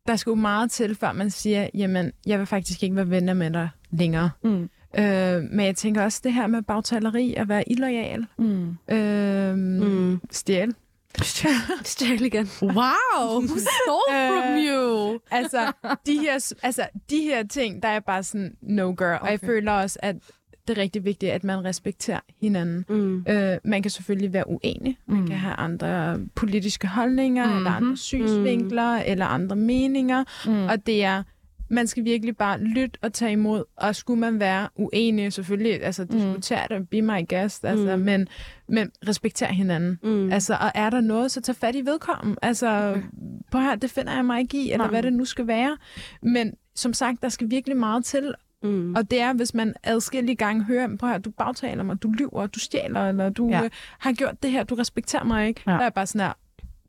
der skal jo meget til, før man siger, jamen, jeg vil faktisk ikke være venner med dig længere.
Mm.
Øh, men jeg tænker også det her med bagtaleri, at være illoyal,
Mm.
øh, mm. Stjæl.
Stjæl igen.
Wow, who stole from
Øh,
you?
altså, de her, altså, de her ting, der er bare sådan no girl. Okay. Og jeg føler også, at det er rigtig vigtigt, at man respekterer hinanden.
Mm.
Øh, man kan selvfølgelig være uenig. Man
Mm.
kan have andre politiske holdninger, mm-hmm. eller
Mhm.
andre synsvinkler, mm. eller andre meninger.
Mm.
Og det er, man skal virkelig bare lytte og tage imod. Og skulle man være uenig, selvfølgelig, altså diskutere det, be my guest, altså,
Mm.
men, men respekter hinanden.
Mm.
Altså, og er der noget, så tag fat i vedkommende. Altså, på her, det finder jeg mig ikke i, eller
Nej.
hvad det nu skal være. Men som sagt, der skal virkelig meget til.
Mm.
Og det er, hvis man adskillige gange hører, på her, du bagtaler mig, du lyver, du stjæler, eller du
Ja.
øh, har gjort det her, du respekterer mig ikke.
Ja.
Der er jeg bare sådan her,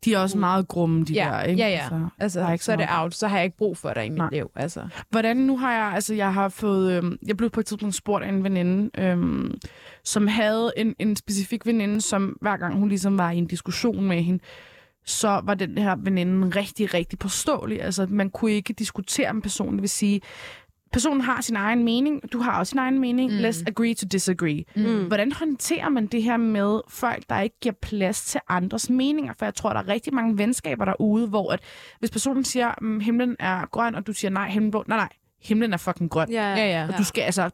De er også meget grumme, de
ja,
der, ikke?
ja, ja.
Altså,
Altså,
er
så,
ikke
så er det out, så har jeg ikke brug for dig i mit
Nej.
liv. Altså.
Hvordan nu har jeg, altså jeg har fået, øhm, jeg blev på et tidspunkt spurgt af en veninde, øhm, som havde en, en specifik veninde, som hver gang hun ligesom var i en diskussion med hende, så var den her veninde rigtig, rigtig påståelig. Altså man kunne ikke diskutere med personen, det vil sige, personen har sin egen mening, du har også sin egen mening,
Mm.
mm. let's agree to disagree.
Mm.
Hvordan håndterer man det her med folk, der ikke giver plads til andres meninger? For jeg tror, der er rigtig mange venskaber derude, hvor at, hvis personen siger, mm, himlen er grøn, og du siger, nej, himlen blå. Nej, nej, himlen er fucking grøn.
Ja,
Ja, ja.
Og du skal altså...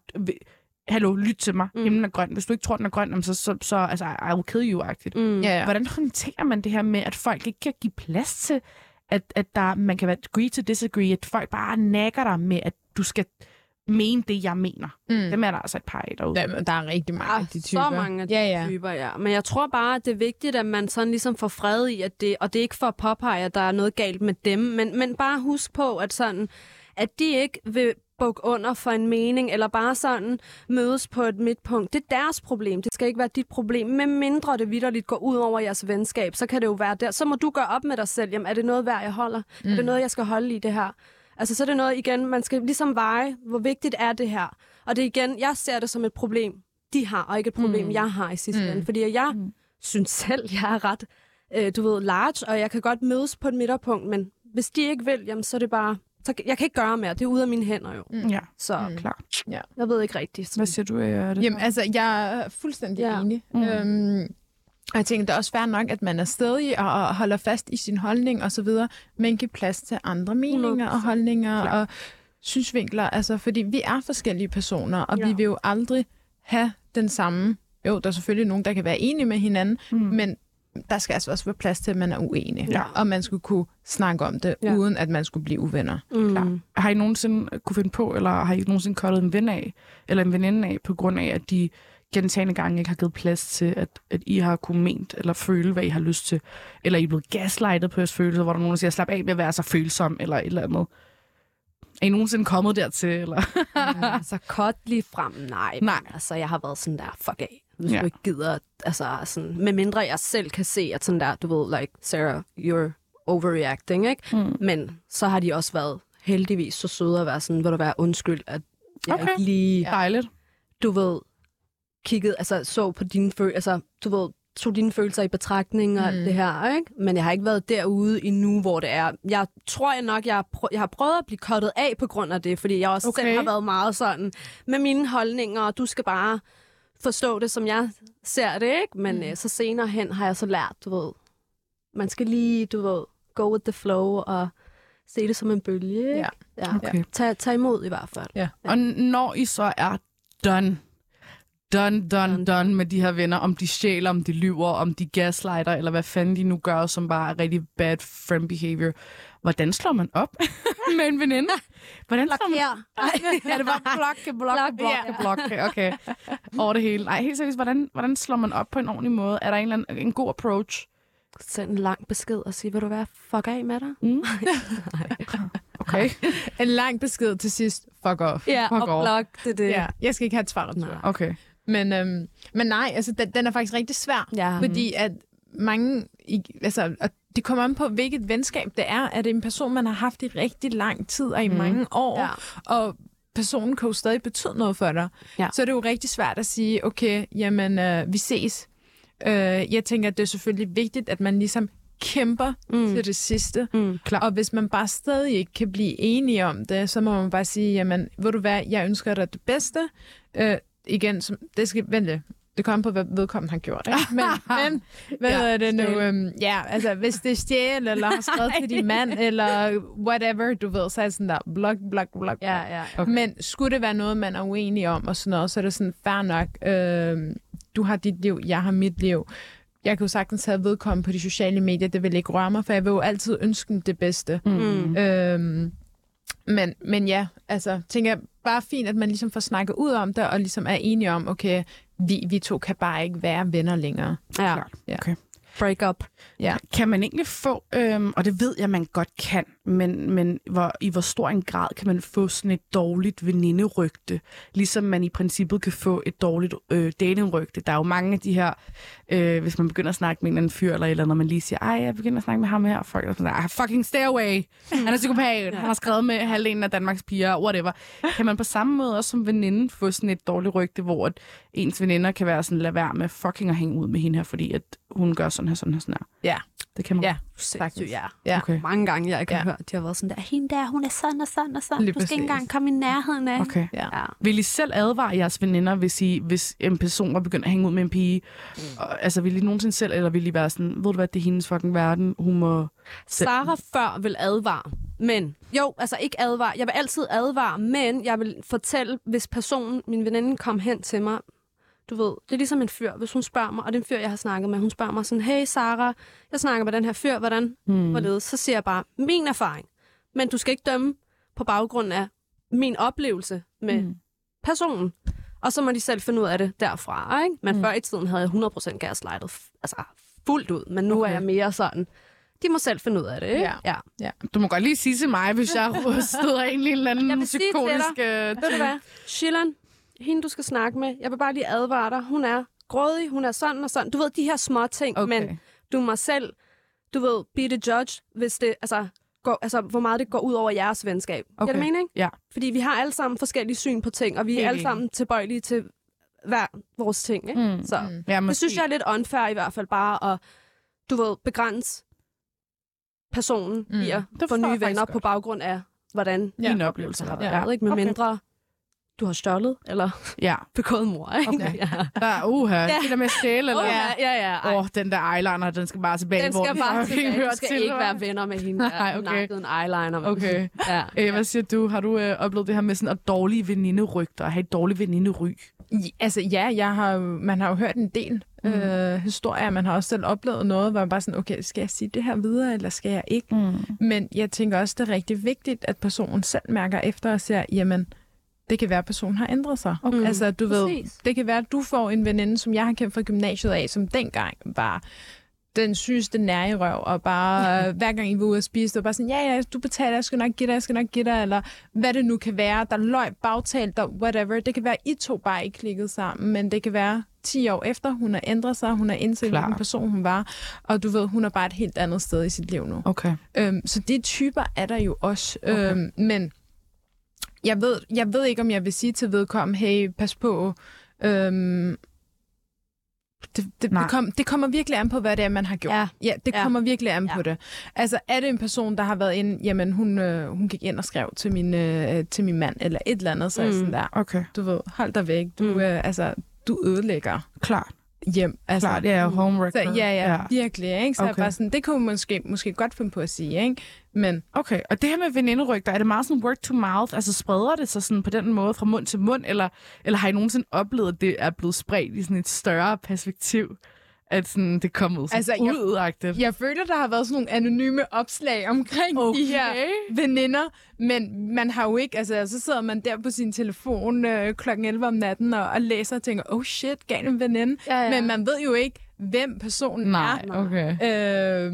Hallo, lyt til mig.
Mm.
Mm. Himlen er grøn. Hvis du ikke tror, den er grøn, så, så, så altså, I will kill you-agtigt.
Mm.
Ja, ja.
Hvordan håndterer man det her med, at folk ikke kan give plads til, at, at der, man kan være agree to disagree, at folk bare nakker dig med, at du skal mene det, jeg mener.
Mm.
Dem er der altså et par af derude.
Der, der er rigtig mange
Ah,
af de typer.
så mange af de
ja, ja.
typer, ja. Men jeg tror bare, at det er vigtigt, at man sådan ligesom får fred i, at det, og det er ikke for at påpege, at der er noget galt med dem, men, men bare husk på, at sådan, at de ikke vil bukke under for en mening, eller bare sådan mødes på et midtpunkt. Det er deres problem. Det skal ikke være dit problem. Med mindre det vidderligt går ud over jeres venskab, så kan det jo være der. Så må du gøre op med dig selv. Jamen, er det noget værd, jeg holder? Mm. Er det noget, jeg skal holde i det her? Altså, så er det noget igen, man skal ligesom veje, hvor vigtigt er det her? Og det er igen, jeg ser det som et problem, de har, og ikke et problem, mm. jeg har i sidste
Mm.
ende. Fordi jeg mm. synes selv, jeg er ret, øh, du ved, large, og jeg kan godt mødes på et midterpunkt, men hvis de ikke vil, jamen, så er det bare... Så jeg kan ikke gøre mere. Det er ude af mine hænder jo.
Ja,
Så
Mm.
klar.
jeg ved ikke rigtigt.
Hvad siger du, er det?
Jamen, altså, jeg er fuldstændig
Ja.
ja. enig.
Mm.
Mm. Øhm, og jeg tænker, det er også fair nok, at man er stedig og, holder fast i sin holdning og så videre, men giver plads til andre meninger og
100%.
holdninger
Klar.
og synsvinkler. Altså, fordi vi er forskellige personer, og
Ja.
vi vil jo aldrig have den samme... Jo, der er selvfølgelig nogen, der kan være enige med hinanden,
Mm.
men der skal altså også være plads til, at man er uenig.
Ja.
Og man skulle kunne snakke om det,
Ja.
ja. uden at man skulle blive uvenner.
Mm.
Klar. Har I nogensinde kunne finde på, eller har I nogensinde kottet en ven af, eller en veninde af, på grund af, at de gentagende gange ikke har givet plads til, at, at I har kunne ment eller føle, hvad I har lyst til, eller I er blevet gaslightet på jeres følelser, hvor der er nogen, der siger, slap af med at være så følsom, eller et eller andet. Er I nogensinde kommet dertil, eller?
altså, cut lige frem, nej. men
Nej.
Altså, jeg har været sådan der, fuck af. Hvis
Ja.
ja. du ikke gider, altså sådan, med mindre jeg selv kan se, at sådan der, du ved, like, Sarah, you're overreacting, ikke?
Mm.
Men så har de også været heldigvis så søde at være sådan, vil du være undskyld, at jeg
okay.
ikke lige,
Dejligt.
du ved, kiggede, altså så på dine følelser, altså du ved, tog dine følelser i betragtning og mm. alt det her, ikke? Men jeg har ikke været derude endnu, hvor det er. Jeg tror jeg nok, jeg har, prø- jeg har prøvet at blive kottet af på grund af det, fordi jeg også okay. Selv har været meget sådan med mine holdninger, og du skal bare forstå det, som jeg ser det, ikke? Men mm. øh, så senere hen har jeg så lært, du ved, man skal lige, du ved, go with the flow og se det som en bølge, ikke?
Ja.
ja.
Okay.
Tag, tag imod i hvert fald.
Ja.
Og når I så er done, done, done,
Done.
med de her venner, om de stjæler, om de lyver, om de gaslighter, eller hvad fanden de nu gør, som bare er rigtig bad friend behavior, hvordan slår man op med en veninde? Hvordan slår man
Her.
ja, det var blokke, blokke, blokke, blokke. Okay. Over det hele. Nej, helt seriøst, hvordan, hvordan slår man op på en ordentlig måde? Er der en, eller anden, en god approach?
Send en lang besked og sige, vil du være fuck af med dig?
Mm. Okay.
En lang besked til sidst. Fuck off.
Ja,
Fuck
og
off.
blok, det er det.
Ja, jeg skal ikke have et svar.
Nej.
Okay.
Men, øhm, men nej, altså, den, den er faktisk rigtig svær.
Ja.
Fordi at mange, i, altså, og det kommer an på, hvilket venskab det er. Er det en person, man har haft i rigtig lang tid og i mm. mange år,
Ja.
og personen kan jo stadig betyde noget for dig,
Ja.
så er det jo rigtig svært at sige, okay, jamen, øh, vi ses. Øh, jeg tænker, at det er selvfølgelig vigtigt, at man ligesom kæmper
mm.
til det sidste.
Mm.
Klar.
Og hvis man bare stadig ikke kan blive enige om det, så må man bare sige, jamen, ved du hvad, jeg ønsker dig det bedste. Øh, igen, som, det skal vente. Det kommer på, hvad vedkommende har gjort. Ikke? Men, men hvad
Ja,
er det nu? Øhm, ja, altså, hvis det er stjæl, eller har skrevet til din mand, eller whatever, du ved, så er det sådan der, blok, blok, blok.
Ja, ja.
Okay.
Men skulle det være noget, man er uenig om, og sådan noget, så er det sådan, fair nok. Øh, du har dit liv, jeg har mit liv. Jeg kan jo sagtens have vedkommende på de sociale medier, det vil ikke røre mig, for jeg vil jo altid ønske dem det bedste.
Mm.
Øhm, men, men ja, altså, tænker jeg, bare fint, at man ligesom får snakket ud om det, og ligesom er enige om, okay, vi, vi to kan bare ikke være venner længere.
ja.
Klart.
Ja.
Okay.
Break up.
Ja.
Kan man egentlig få, øhm, og det ved jeg, man godt kan, men, men hvor, i hvor stor en grad kan man få sådan et dårligt veninderygte, ligesom man i princippet kan få et dårligt øh, datingrygte. Der er jo mange af de her, øh, hvis man begynder at snakke med en eller anden fyr, eller eller andet, man lige siger, ej, jeg begynder at snakke med ham her, og folk er sådan, "Ej, fucking stay away, han er psykopat, han har skrevet med halvdelen af Danmarks piger, whatever. Kan man på samme måde også som veninde få sådan et dårligt rygte, hvor at ens veninder kan være sådan, lad være med fucking at hænge ud med hende her, fordi at hun gør sådan her, sådan her, sådan her.
Ja.
Det kan man
Ja,
Sindssygt, ja.
Ja.
Okay.
Mange gange, jeg har
Ja.
hørt, de har været sådan der, hende der, hun er sådan og sådan og sådan.
Lige
du skal ikke engang komme i nærheden af.
Okay.
Ja.
Ja.
Vil I selv advare jeres veninder, hvis, I, hvis en person var begyndt at hænge ud med en pige? Mm. Og, altså, vil I nogensinde selv, eller vil I være sådan, ved du hvad, det er hendes fucking verden, hun må...
Sara før vil advare, men jo, altså ikke advare. Jeg vil altid advare, men jeg vil fortælle, hvis personen, min veninde, kom hen til mig, du ved, det er ligesom en fyr, hvis hun spørger mig, og det er en fyr, jeg har snakket med, hun spørger mig sådan, hey Sara, jeg snakker med den her fyr, hvordan,
Hmm.
hvorledes? Så siger jeg bare, min erfaring, men du skal ikke dømme på baggrund af min oplevelse med
Mm.
personen. Og så må de selv finde ud af det derfra, ikke? Men
Mm.
mm. før i tiden havde jeg 100% gaslightet, altså fuldt ud, men nu
Okay.
er jeg mere sådan, de må selv finde ud af det, ikke?
Ja.
ja.
Du må godt lige sige til mig, hvis jeg støder en eller
Jeg
anden
vil sige til
psykotisk... øh,
Ved du hvad? Shillan, hende du skal snakke med, jeg vil bare lige advare dig, hun er grådig, hun er sådan og sådan. Du ved, de her små ting,
Okay.
men du må selv, du ved, be the judge, hvis det, altså, går, altså hvor meget det går ud over jeres venskab. Okay.
Okay.
Giver det mening?
Ja.
Fordi vi har alle sammen forskellige syn på ting, og vi er alle sammen tilbøjelige til hver vores ting, ikke?
Mm.
Så
Mm.
Ja,
det synes jeg er lidt unfair i hvert fald bare at, du ved, begrænse personen
Mm.
i at
Det
få nye venner på baggrund af, hvordan
Ja.
Min oplevelse har været.
været, ikke? Med
Okay.
mindre du har stjålet eller
Ja.
begået mor, ikke?
Okay.
Ja.
Der, uha,
Ja.
det der med at stjæle, eller...
Oh, ja, ja, ja.
Åh, oh, den der eyeliner, den skal bare tilbage,
den
hvor
skal
den
bare
fucking
tilbage.
hører
Du skal
til,
ikke være venner med hende, der
Nej, okay.
nakket en eyeliner.
Okay.
Ja.
Øh, hvad siger du? Har du øh, oplevet det her med sådan at dårlige veninderygter, at have et dårligt venindery?
Altså ja, jeg har, man har jo hørt en del mm. øh, historier. Man har også selv oplevet noget, hvor man bare sådan, okay, skal jeg sige det her videre, eller skal jeg ikke?
Mm.
Men jeg tænker også, det er rigtig vigtigt, at personen selv mærker efter og ser, jamen, det kan være, at personen har ændret sig.
Okay.
Altså, du ved, det kan være, at du får en veninde, som jeg har kendt fra gymnasiet af, som dengang var den sygeste nær i røv, og bare øh, hver gang I var ude at spise, det var bare sådan, ja, ja, du betaler, jeg skal nok give dig, jeg skal nok give dig, eller hvad det nu kan være, der løg, bagtalt, der whatever. Det kan være, I to bare ikke klikkede sammen, men det kan være 10 år efter, hun har ændret sig, hun har indset,
Klar.
hvilken person hun var, og du ved, hun er bare et helt andet sted i sit liv nu.
Okay.
Øhm, så de typer er der jo også.
Okay.
Øhm, men jeg ved, jeg ved ikke, om jeg vil sige til vedkommende, hey, pas på. Øhm, det, det, det, kom, det kommer virkelig an på, hvad det er, man har gjort.
Ja.
ja det
Ja.
kommer virkelig an
Ja.
på det. Altså, er det en person, der har været ind, jamen, hun, øh, hun gik ind og skrev til min, øh, til min mand, eller et eller andet, så
Mm.
sådan der,
Okay.
du ved, hold dig væk. Du,
Mm.
øh, altså, du ødelægger
Klart.
Hjem. Altså,
Klart, det er jo home
så,
record.
ja, ja, ja, virkelig. Ikke? Så okay. Bare sådan, det kunne man måske, måske godt finde på at sige, ikke? Men
Okay, og det her med veninderygter, er det meget sådan word to mouth? Altså spreder det sig sådan på den måde fra mund til mund, eller, eller har I nogensinde oplevet, at det er blevet spredt i sådan et større perspektiv? At sådan, det kommet sådan
Altså,
altså,
jeg-
ud-agtigt?
Jeg føler, der har været sådan nogle anonyme opslag omkring okay. de her veninder, men man har jo ikke, altså så sidder man der på sin telefon øh, klokken 11 om natten og, og læser og tænker, oh shit, gal en veninde.
Ja, ja.
Men man ved jo ikke, hvem personen
Nej,
er.
okay.
Øh,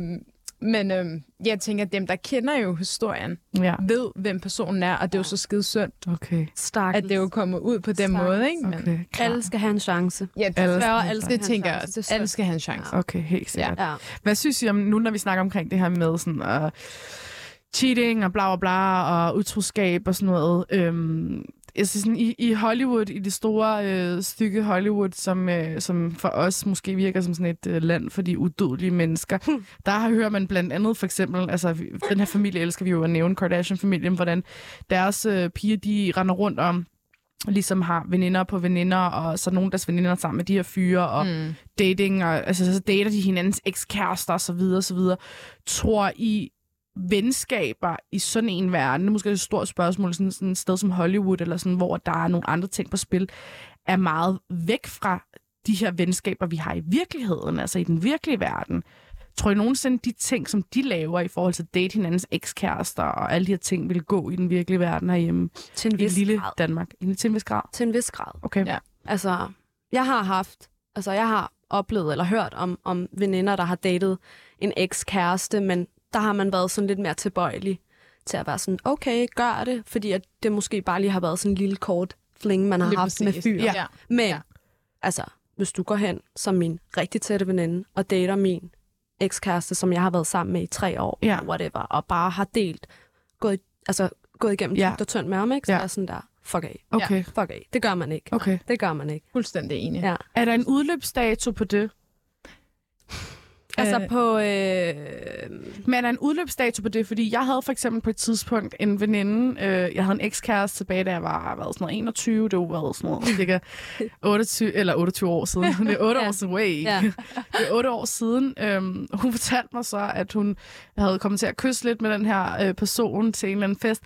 men øh, jeg tænker, at dem, der kender jo historien,
Ja,
ved, hvem personen er, og det er jo så skide synd,
okay.
At det jo kommer ud på den
Stakkels.
måde, ikke? Men,
okay. Klar.
Alle skal have en chance.
ja, det,
Alle
Spørger, alle skal
det
have en
tænker jeg også. Alle skal have en chance.
Okay, helt sikkert.
Ja.
Hvad synes I om, nu når vi snakker omkring det her med sådan, uh, cheating og bla bla bla og utroskab og sådan noget? Øhm, synes, sådan, i, I Hollywood, i det store øh, stykke Hollywood, som, øh, som for os måske virker som sådan et øh, land for de udødelige mennesker, der hører man blandt andet for eksempel, altså den her familie elsker vi jo at nævne, Kardashian-familien, hvordan deres øh, piger, de render rundt om ligesom har veninder på veninder, og så nogle deres veninder sammen med de her fyre, og
Mm.
dating, og altså, så dater de hinandens ekskærester og så videre, og så videre. Tror I venskaber i sådan en verden, det er måske et stort spørgsmål, sådan, sådan et sted som Hollywood, eller sådan, hvor der er nogle andre ting på spil, er meget væk fra de her venskaber, vi har i virkeligheden, altså i den virkelige verden. Tror I nogensinde, de ting, som de laver i forhold til at date hinandens ekskærester og alle de her ting, vil gå i den virkelige verden herhjemme
Til en
i
vis
lille
grad.
Danmark? I- Til en vis grad?
Til en vis grad.
Okay.
Ja.
Altså, jeg har haft, altså jeg har oplevet eller hørt om, om veninder, der har datet en ekskæreste, men der har man været sådan lidt mere tilbøjelig til at være sådan, okay, gør det, fordi at det måske bare lige har været sådan en lille kort fling, man har
Lige
haft med
præcis.
fyr.
Ja.
Men,
Ja.
altså, hvis du går hen som min rigtig tætte veninde og dater min ekskæreste, som jeg har været sammen med i tre år,
Ja.
whatever, og bare har delt, gået, altså, gået igennem
Ja.
ja. og tyndt med ham, ikke? Så
Ja.
er sådan der, fuck af,
Okay.
fuck af. Det gør man ikke.
Okay.
Det gør man ikke.
Fuldstændig enig.
Ja.
Er der en udløbsdato på det?
Altså
Øh.
på... Øh,
Men er der en udløbsdato på det? Fordi jeg havde for eksempel på et tidspunkt en veninde, øh, jeg havde en ekskæreste tilbage, da jeg var hvad, sådan noget 21, det var været sådan noget, cirka 28, eller 28 år siden. Det er 8
Ja.
år siden, way.
Ja.
Det er 8 år siden. Øhm, hun fortalte mig så, at hun havde kommet til at kysse lidt med den her øh, person til en eller anden fest,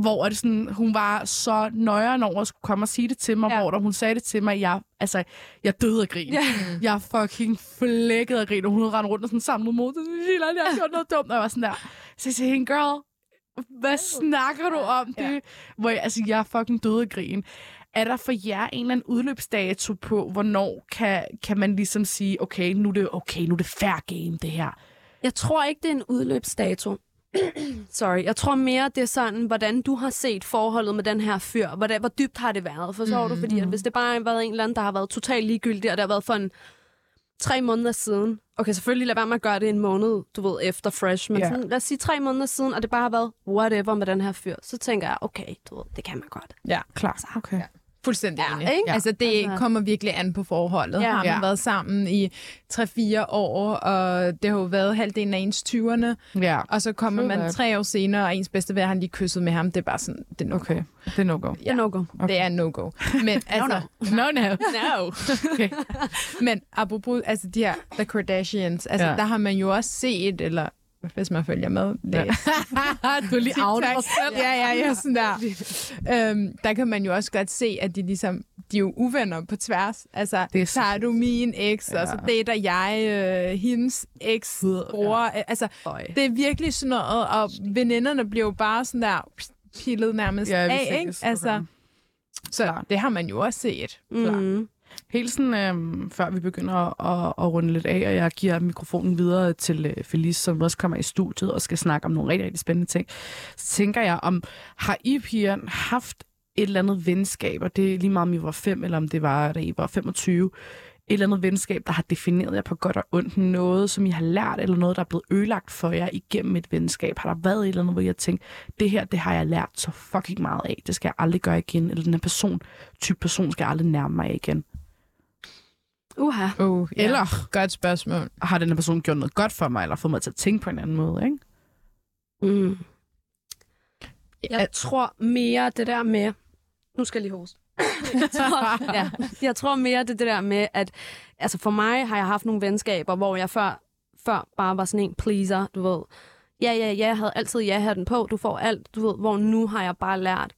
hvor er det sådan, hun var så nøjeren over at skulle komme og sige det til mig,
Ja.
ja. hvor da hun sagde det til mig, jeg, altså, jeg døde af grin.
Ja.
Jeg er fucking flækket af grin, og hun havde rendt rundt og sådan samlet mod det. Jeg har gjort noget dumt, og jeg var sådan der. Så jeg hende, girl, hvad snakker du om? Det, hvor jeg, altså, jeg er fucking døde af grin. Er der for jer en eller anden udløbsdato på, hvornår kan, kan man ligesom sige, okay, nu er det, okay, nu er det fair game, det her?
Jeg tror ikke, det er en udløbsdato. Sorry. Jeg tror mere, det er sådan, hvordan du har set forholdet med den her fyr. Hvordan, hvor dybt har det været? Forstår mm, du? Fordi at hvis det bare har været en eller anden, der har været totalt ligegyldig, og det har været for en tre måneder siden. Okay, selvfølgelig lad være med at gøre det en måned, du ved, efter fresh. Men
Ja.
sådan, lad os sige tre måneder siden, og det bare har været whatever med den her fyr. Så tænker jeg, okay, du ved, det kan man godt.
Ja,
Klar, okay.
Fuldstændig
Ja,
enig.
ikke?
Altså, det
Altså-
kommer virkelig an på forholdet.
Ja.
Har man
Ja.
været sammen i 3-4 år, og det har jo været halvdelen af ens 20'erne,
Ja,
og så kommer
True
man tre år senere, og ens bedste ven har lige kysset med ham. Det er bare sådan, det er no
okay. Det er no-go.
Ja. No go.
Det er no-go. Men, altså,
No, no.
No.
Okay.
men apropos altså, de her The Kardashians, altså,
ja.
der har man jo også set, eller hvis man følger med, læs.
du lige out selv.
Ja, ja, ja, sådan der. øhm, der kan man jo også godt se, at de ligesom, de er jo uvenner på tværs. Altså,
Det er så
tager du min eks, ja. og så dater jeg øh, hendes eks bror. Ja. Altså,
Øj.
det er virkelig sådan noget, og veninderne bliver jo bare sådan der pillet nærmest
Ja,
af, ikke? Altså, så det har man jo også set.
Mm.
Helt sådan, øh, før vi begynder at, at, at runde lidt af, og jeg giver mikrofonen videre til øh, Felice, som også kommer i studiet og skal snakke om nogle rigtig, rigtig spændende ting, så tænker jeg, om har I piger haft et eller andet venskab, og det er lige meget, om I var fem, eller om det var, da I var 25, et eller andet venskab, der har defineret jer på godt og ondt, noget, som I har lært, eller noget, der er blevet ødelagt for jer igennem et venskab. Har der været et eller andet, hvor jeg tænkt, det her, det har jeg lært så fucking meget af, det skal jeg aldrig gøre igen, eller den her person, type person skal jeg aldrig nærme mig igen.
Uha.
Oh, ja.
Eller
Godt spørgsmål.
har den her person gjort noget godt for mig, eller fået mig til at tænke på en anden måde, ikke?
Mm. Jeg tror mere det der med... Nu skal jeg lige hoste. jeg, tror, ja, jeg tror mere det, det der med, at altså for mig har jeg haft nogle venskaber, hvor jeg før, før bare var sådan en pleaser, du ved. Ja, ja, ja, jeg havde altid ja-hatten på, du får alt, du ved. Hvor nu har jeg bare lært,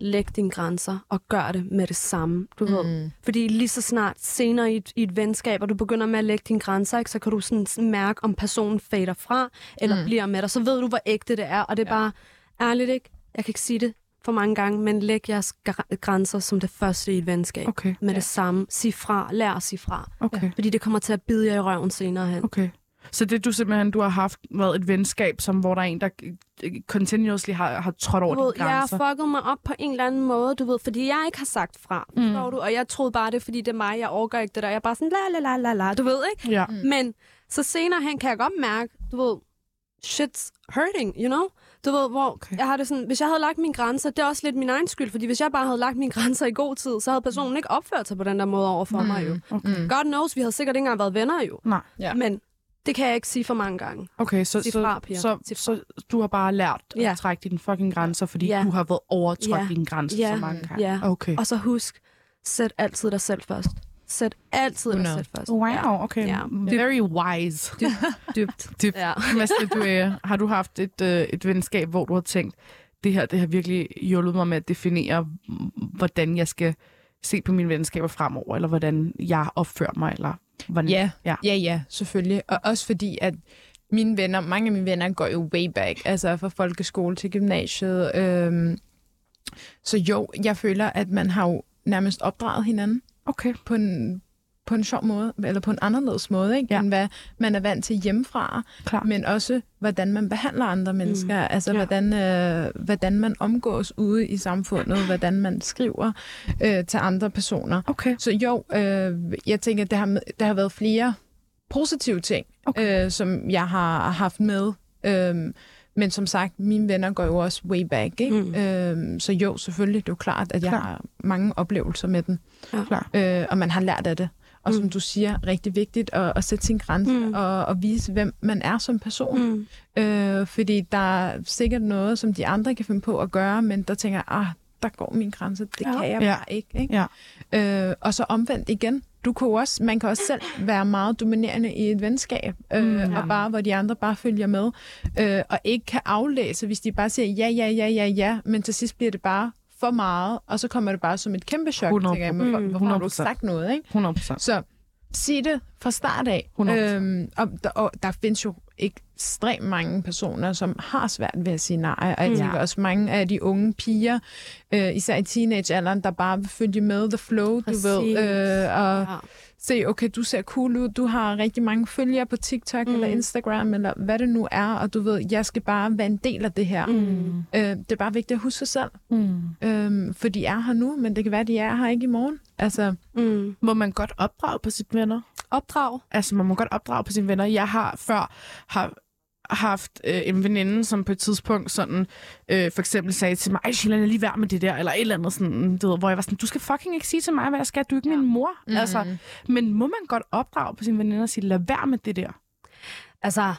læg dine grænser og gør det med det samme, du mm. ved. Fordi lige så snart senere i et, i et venskab, og du begynder med at lægge dine grænser, ikke, så kan du sådan mærke, om personen fader fra, eller mm. bliver med dig. Så ved du, hvor ægte det er, og det er ja. bare ærligt ikke. Jeg kan ikke sige det for mange gange, men læg jeres gr- grænser som det første i et venskab.
Okay,
Med det samme. Sig fra. Lær at sige fra.
okay,
Fordi det kommer til at bide jer i røven senere hen.
okay. Så det du simpelthen, du har haft været et venskab, som, hvor der er en, der continuously har, har trådt over
Du ved,
dine
jeg har
grænser?
fucket mig op på en eller anden måde, du ved, fordi jeg ikke har sagt fra,
Mm.
du? Og jeg troede bare, det fordi det er mig, jeg overgår ikke det der. Jeg er bare sådan, la la la la la, du ved, ikke?
Ja.
Mm. Men så senere hen kan jeg godt mærke, du ved, shit's hurting, you know? Du ved, hvor
Okay.
okay. jeg har det sådan, hvis jeg havde lagt mine grænser, det er også lidt min egen skyld, fordi hvis jeg bare havde lagt mine grænser i god tid, så havde personen ikke opført sig på den der måde over for mm. mig jo.
Okay.
God knows, vi havde sikkert ikke engang været venner jo.
Nej.
Ja.
Men det kan jeg ikke sige for mange gange.
Okay, så, så,
fra, Pia.
så,
Sig
så, du har bare lært at
Ja.
trække dine fucking grænser, fordi
Ja.
du har været overtrådt
Ja.
dine grænser
Ja.
så mange gange.
Ja.
Okay.
Og så husk, sæt altid dig selv først. Sæt altid dig
100.
selv først.
Wow, okay.
Ja.
Very wise.
Dybt.
Dybt.
Ja.
Mads, du, øh, har du haft et, øh, et venskab, hvor du har tænkt, det her det har virkelig hjulpet mig med at definere, mm, hvordan jeg skal se på mine venskaber fremover, eller hvordan jeg opfører mig, eller hvordan...
Ja,
Ja.
ja, ja, selvfølgelig. Og også fordi, at mine venner, mange af mine venner går jo way back, altså fra folkeskole til gymnasiet. Øhm, så jo, jeg føler, at man har jo nærmest opdraget hinanden
Okay.
på en, på en sjov måde, eller på en anderledes måde, ikke?
Ja.
end hvad man er vant til hjemmefra,
Klar.
men også hvordan man behandler andre mennesker, mm. altså
Ja.
hvordan, øh, hvordan man omgås ude i samfundet, hvordan man skriver øh, til andre personer.
Okay.
Så jo, øh, jeg tænker, at der har, der har været flere positive ting, okay. øh, som jeg har haft med. Øh, men som sagt, mine venner går jo også way back. Ikke?
Mm.
Mm. Øh, så jo, selvfølgelig, det er jo klart, at jeg
Klar.
har mange oplevelser med den.
Ja.
Øh, og man har lært af det. Og som
Mm.
du siger, rigtig vigtigt at, at sætte sin grænse
Mm.
og, og vise, hvem man er som person.
Mm.
Øh, fordi der er sikkert noget, som de andre kan finde på at gøre, men der tænker jeg, ah, der går min grænse. Det
Ja.
ja. kan jeg
Ja.
bare ikke. ikke? Ja. Øh, og så omvendt igen. Du kan også, man kan også selv være meget dominerende i et venskab, øh,
mm, ja.
og bare hvor de andre bare følger med, øh, og ikke kan aflæse, hvis de bare siger ja, ja, ja, ja, ja, men til sidst bliver det bare for meget, og så kommer det bare som et kæmpe chok.
100
tænker jeg, hvorfor,
Mm.
hvorfor har du ikke
100%.
sagt noget, ikke?
100 procent.
Så sig det fra start af.
100%.
Øhm, og, og der findes jo ekstremt mange personer, som har svært ved at sige nej. Og jeg
Mm.
tænker også mange af de unge piger, øh, især i teenagealderen, der bare vil følge med the flow,
Præcis.
du ved. Øh, og
Ja.
se, okay, du ser cool ud, du har rigtig mange følgere på TikTok
Mm.
eller Instagram, eller hvad det nu er, og du ved, jeg skal bare være en del af det her. Mm. Øh, det er bare vigtigt at huske sig selv,
Mm.
øh, for de er her nu, men det kan være, de er her ikke i morgen. Altså,
Mm.
Må man godt opdrage på sine venner?
Opdrag.
Altså, man må godt opdrage på sine venner. Jeg har før har haft øh, en veninde, som på et tidspunkt sådan, øh, for eksempel sagde til mig, ej, Sheila, lige være med det der, eller et eller andet sådan, du ved, hvor jeg var sådan, du skal fucking ikke sige til mig, hvad jeg skal, du er ikke ja. min mor. Mm. Altså, men må man godt opdrage på sine veninder og sige, lad være med det der?
Altså,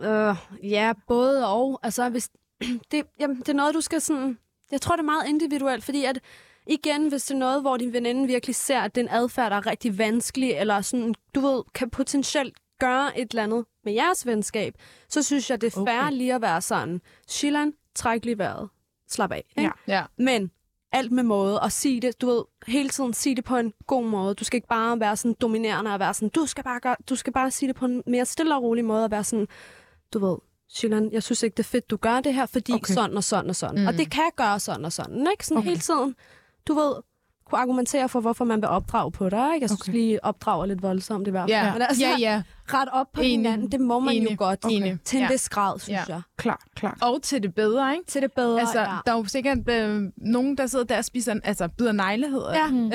øh, ja, både og. Altså, hvis, det, jamen, det er noget, du skal sådan... Jeg tror, det er meget individuelt, fordi at igen, hvis det er noget, hvor din veninde virkelig ser, at den adfærd er rigtig vanskelig, eller sådan, du ved, kan potentielt gøre et eller andet med jeres venskab, så synes jeg, det er fair
Okay.
lige at være sådan, Shilan, træk lige vejret. Slap af. Ikke?
Ja.
ja.
Men alt med måde, og sige det, du ved, hele tiden sige det på en god måde. Du skal ikke bare være sådan dominerende og være sådan, du skal bare, gøre, du skal bare sige det på en mere stille og rolig måde, og være sådan, du ved, Shilan, jeg synes ikke, det er fedt, du gør det her, fordi
Okay.
sådan og sådan og sådan. Mm. Og det kan gøre sådan og sådan, ikke? Sådan
okay.
hele tiden, du ved, kunne argumentere for, hvorfor man vil opdrage på dig, ikke? Jeg synes
Okay.
okay. lige, opdrager lidt voldsomt i hvert fald.
Ja,
Men altså,
ja, ja.
ret op på
Enig.
hinanden, det må man
Enig.
jo godt.
Enig.
Til en
Ja.
vis grad, synes
Ja.
jeg.
Klar, klar.
Og til det bedre, ikke?
Til det bedre,
Altså,
ja.
der er jo sikkert øh, nogen, der sidder der og spiser, altså bider negleheder.
Ja.
Øh,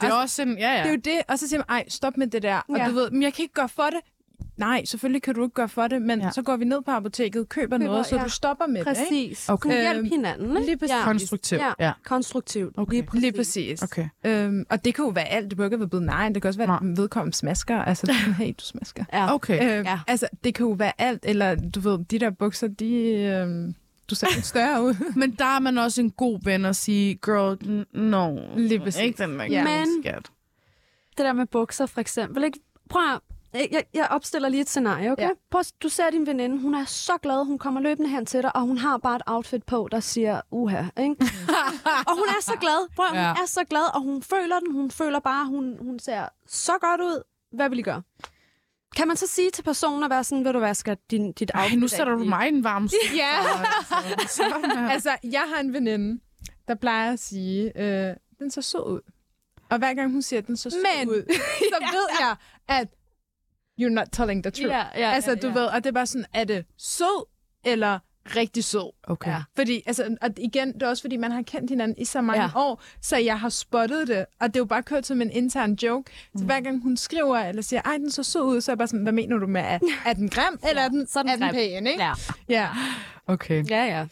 Det er
og,
også en, ja, ja.
det er jo det, og så siger man, ej, stop med det der. Og
Ja.
du ved, men jeg kan ikke gøre for det. Nej, selvfølgelig kan du ikke gøre for det, men
Ja.
så går vi ned på apoteket, køber,
Køber,
noget, så
ja.
du stopper med det, ikke?
Præcis.
Okay.
Okay. Hjælp
Øhm,
hinanden, ikke?
lige præcis.
Ja.
konstruktivt.
Ja.
Ja.
Konstruktivt.
Okay.
Lige præcis.
Lige præcis.
Okay.
Øhm, og det kan jo være alt. Det behøver ikke være blevet nej. Det kan også være, at vedkommende smasker. Altså, sådan, hey, du smasker.
Ja.
Okay.
Øh,
Ja.
Altså, det kan jo være alt. Eller, du ved, de der bukser, de... Øh, du ser lidt større ud.
Men der er man også en god ven at sige, girl, no.
Lige præcis.
Ikke den der
Ja.
Men-
skat.
Det der med bukser, for eksempel. Ikke? Prøv at, jeg, jeg opstiller lige et scenarie, okay?
Ja.
Prøv, du ser din veninde, hun er så glad, hun kommer løbende hen til dig, og hun har bare et outfit på, der siger, uha, ikke? og hun er så glad, prøv, ja. Hun er så glad, og hun føler den, hun føler bare, hun, hun ser så godt ud. Hvad vil I gøre? Kan man så sige til personen at være sådan, ved du hvad, skal din, dit
Ej,
outfit
nu sætter du mig i en varm.
Ja.
Altså,
altså, jeg har en veninde, der plejer at sige, øh, den så sød ud. Og hver gang hun siger, den så sød
Men-
ud, så ved jeg, at you're not telling the truth.
Ja, ja,
altså, du
ja.
ved, og det er bare sådan, er det sød eller rigtig sød?
Okay.
Ja.
Fordi, altså, og igen, det er også fordi, man har kendt hinanden i så mange
Ja.
år, så jeg har spottet det, og det er jo bare kørt som en intern joke. Så hver gang hun skriver, eller siger, ej, den så sød ud, så er jeg bare sådan, hvad mener du med, er, er den grim, eller er den,
er den
er pæn, ikke?
Ja,
ja.
Okay.
ja, ja.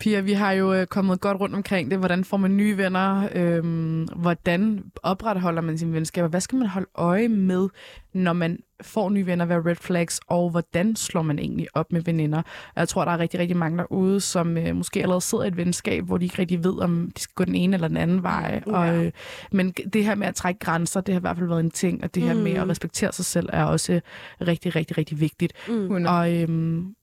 Pia, vi har jo øh, kommet godt rundt omkring det. Hvordan får man nye venner? Øhm, hvordan opretholder man sine venskaber? Hvad skal man holde øje med, når man får nye venner? Hvad er red flags? Og hvordan slår man egentlig op med veninder? Og Jeg tror, der er rigtig, rigtig mange derude, som øh, måske allerede sidder i et venskab, hvor de ikke rigtig ved, om de skal gå den ene eller den anden vej.
Ja.
Og, øh, men det her med at trække grænser, det har i hvert fald været en ting. Og det her
Mm.
med at respektere sig selv er også rigtig, rigtig, rigtig vigtigt.
Mm.
100.
Og øhm,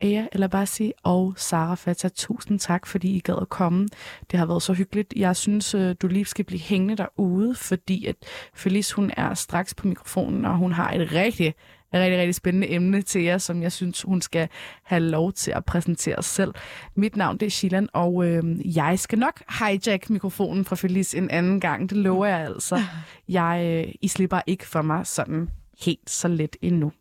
Aya, eller bare sige, og Sara Fata, tusind tak, fordi I gad at komme. Det har været så hyggeligt. Jeg synes, øh, du lige skal blive hængende derude, fordi at Felice, hun er straks på mikrofonen, og hun har et rigtig, rigtig, rigtig spændende emne til jer, som jeg synes, hun skal have lov til at præsentere selv. Mit navn det er Shilan, og øh, jeg skal nok hijack mikrofonen fra Felice en anden gang. Det lover jeg altså. Jeg, øh, I slipper ikke for mig sådan helt så let endnu.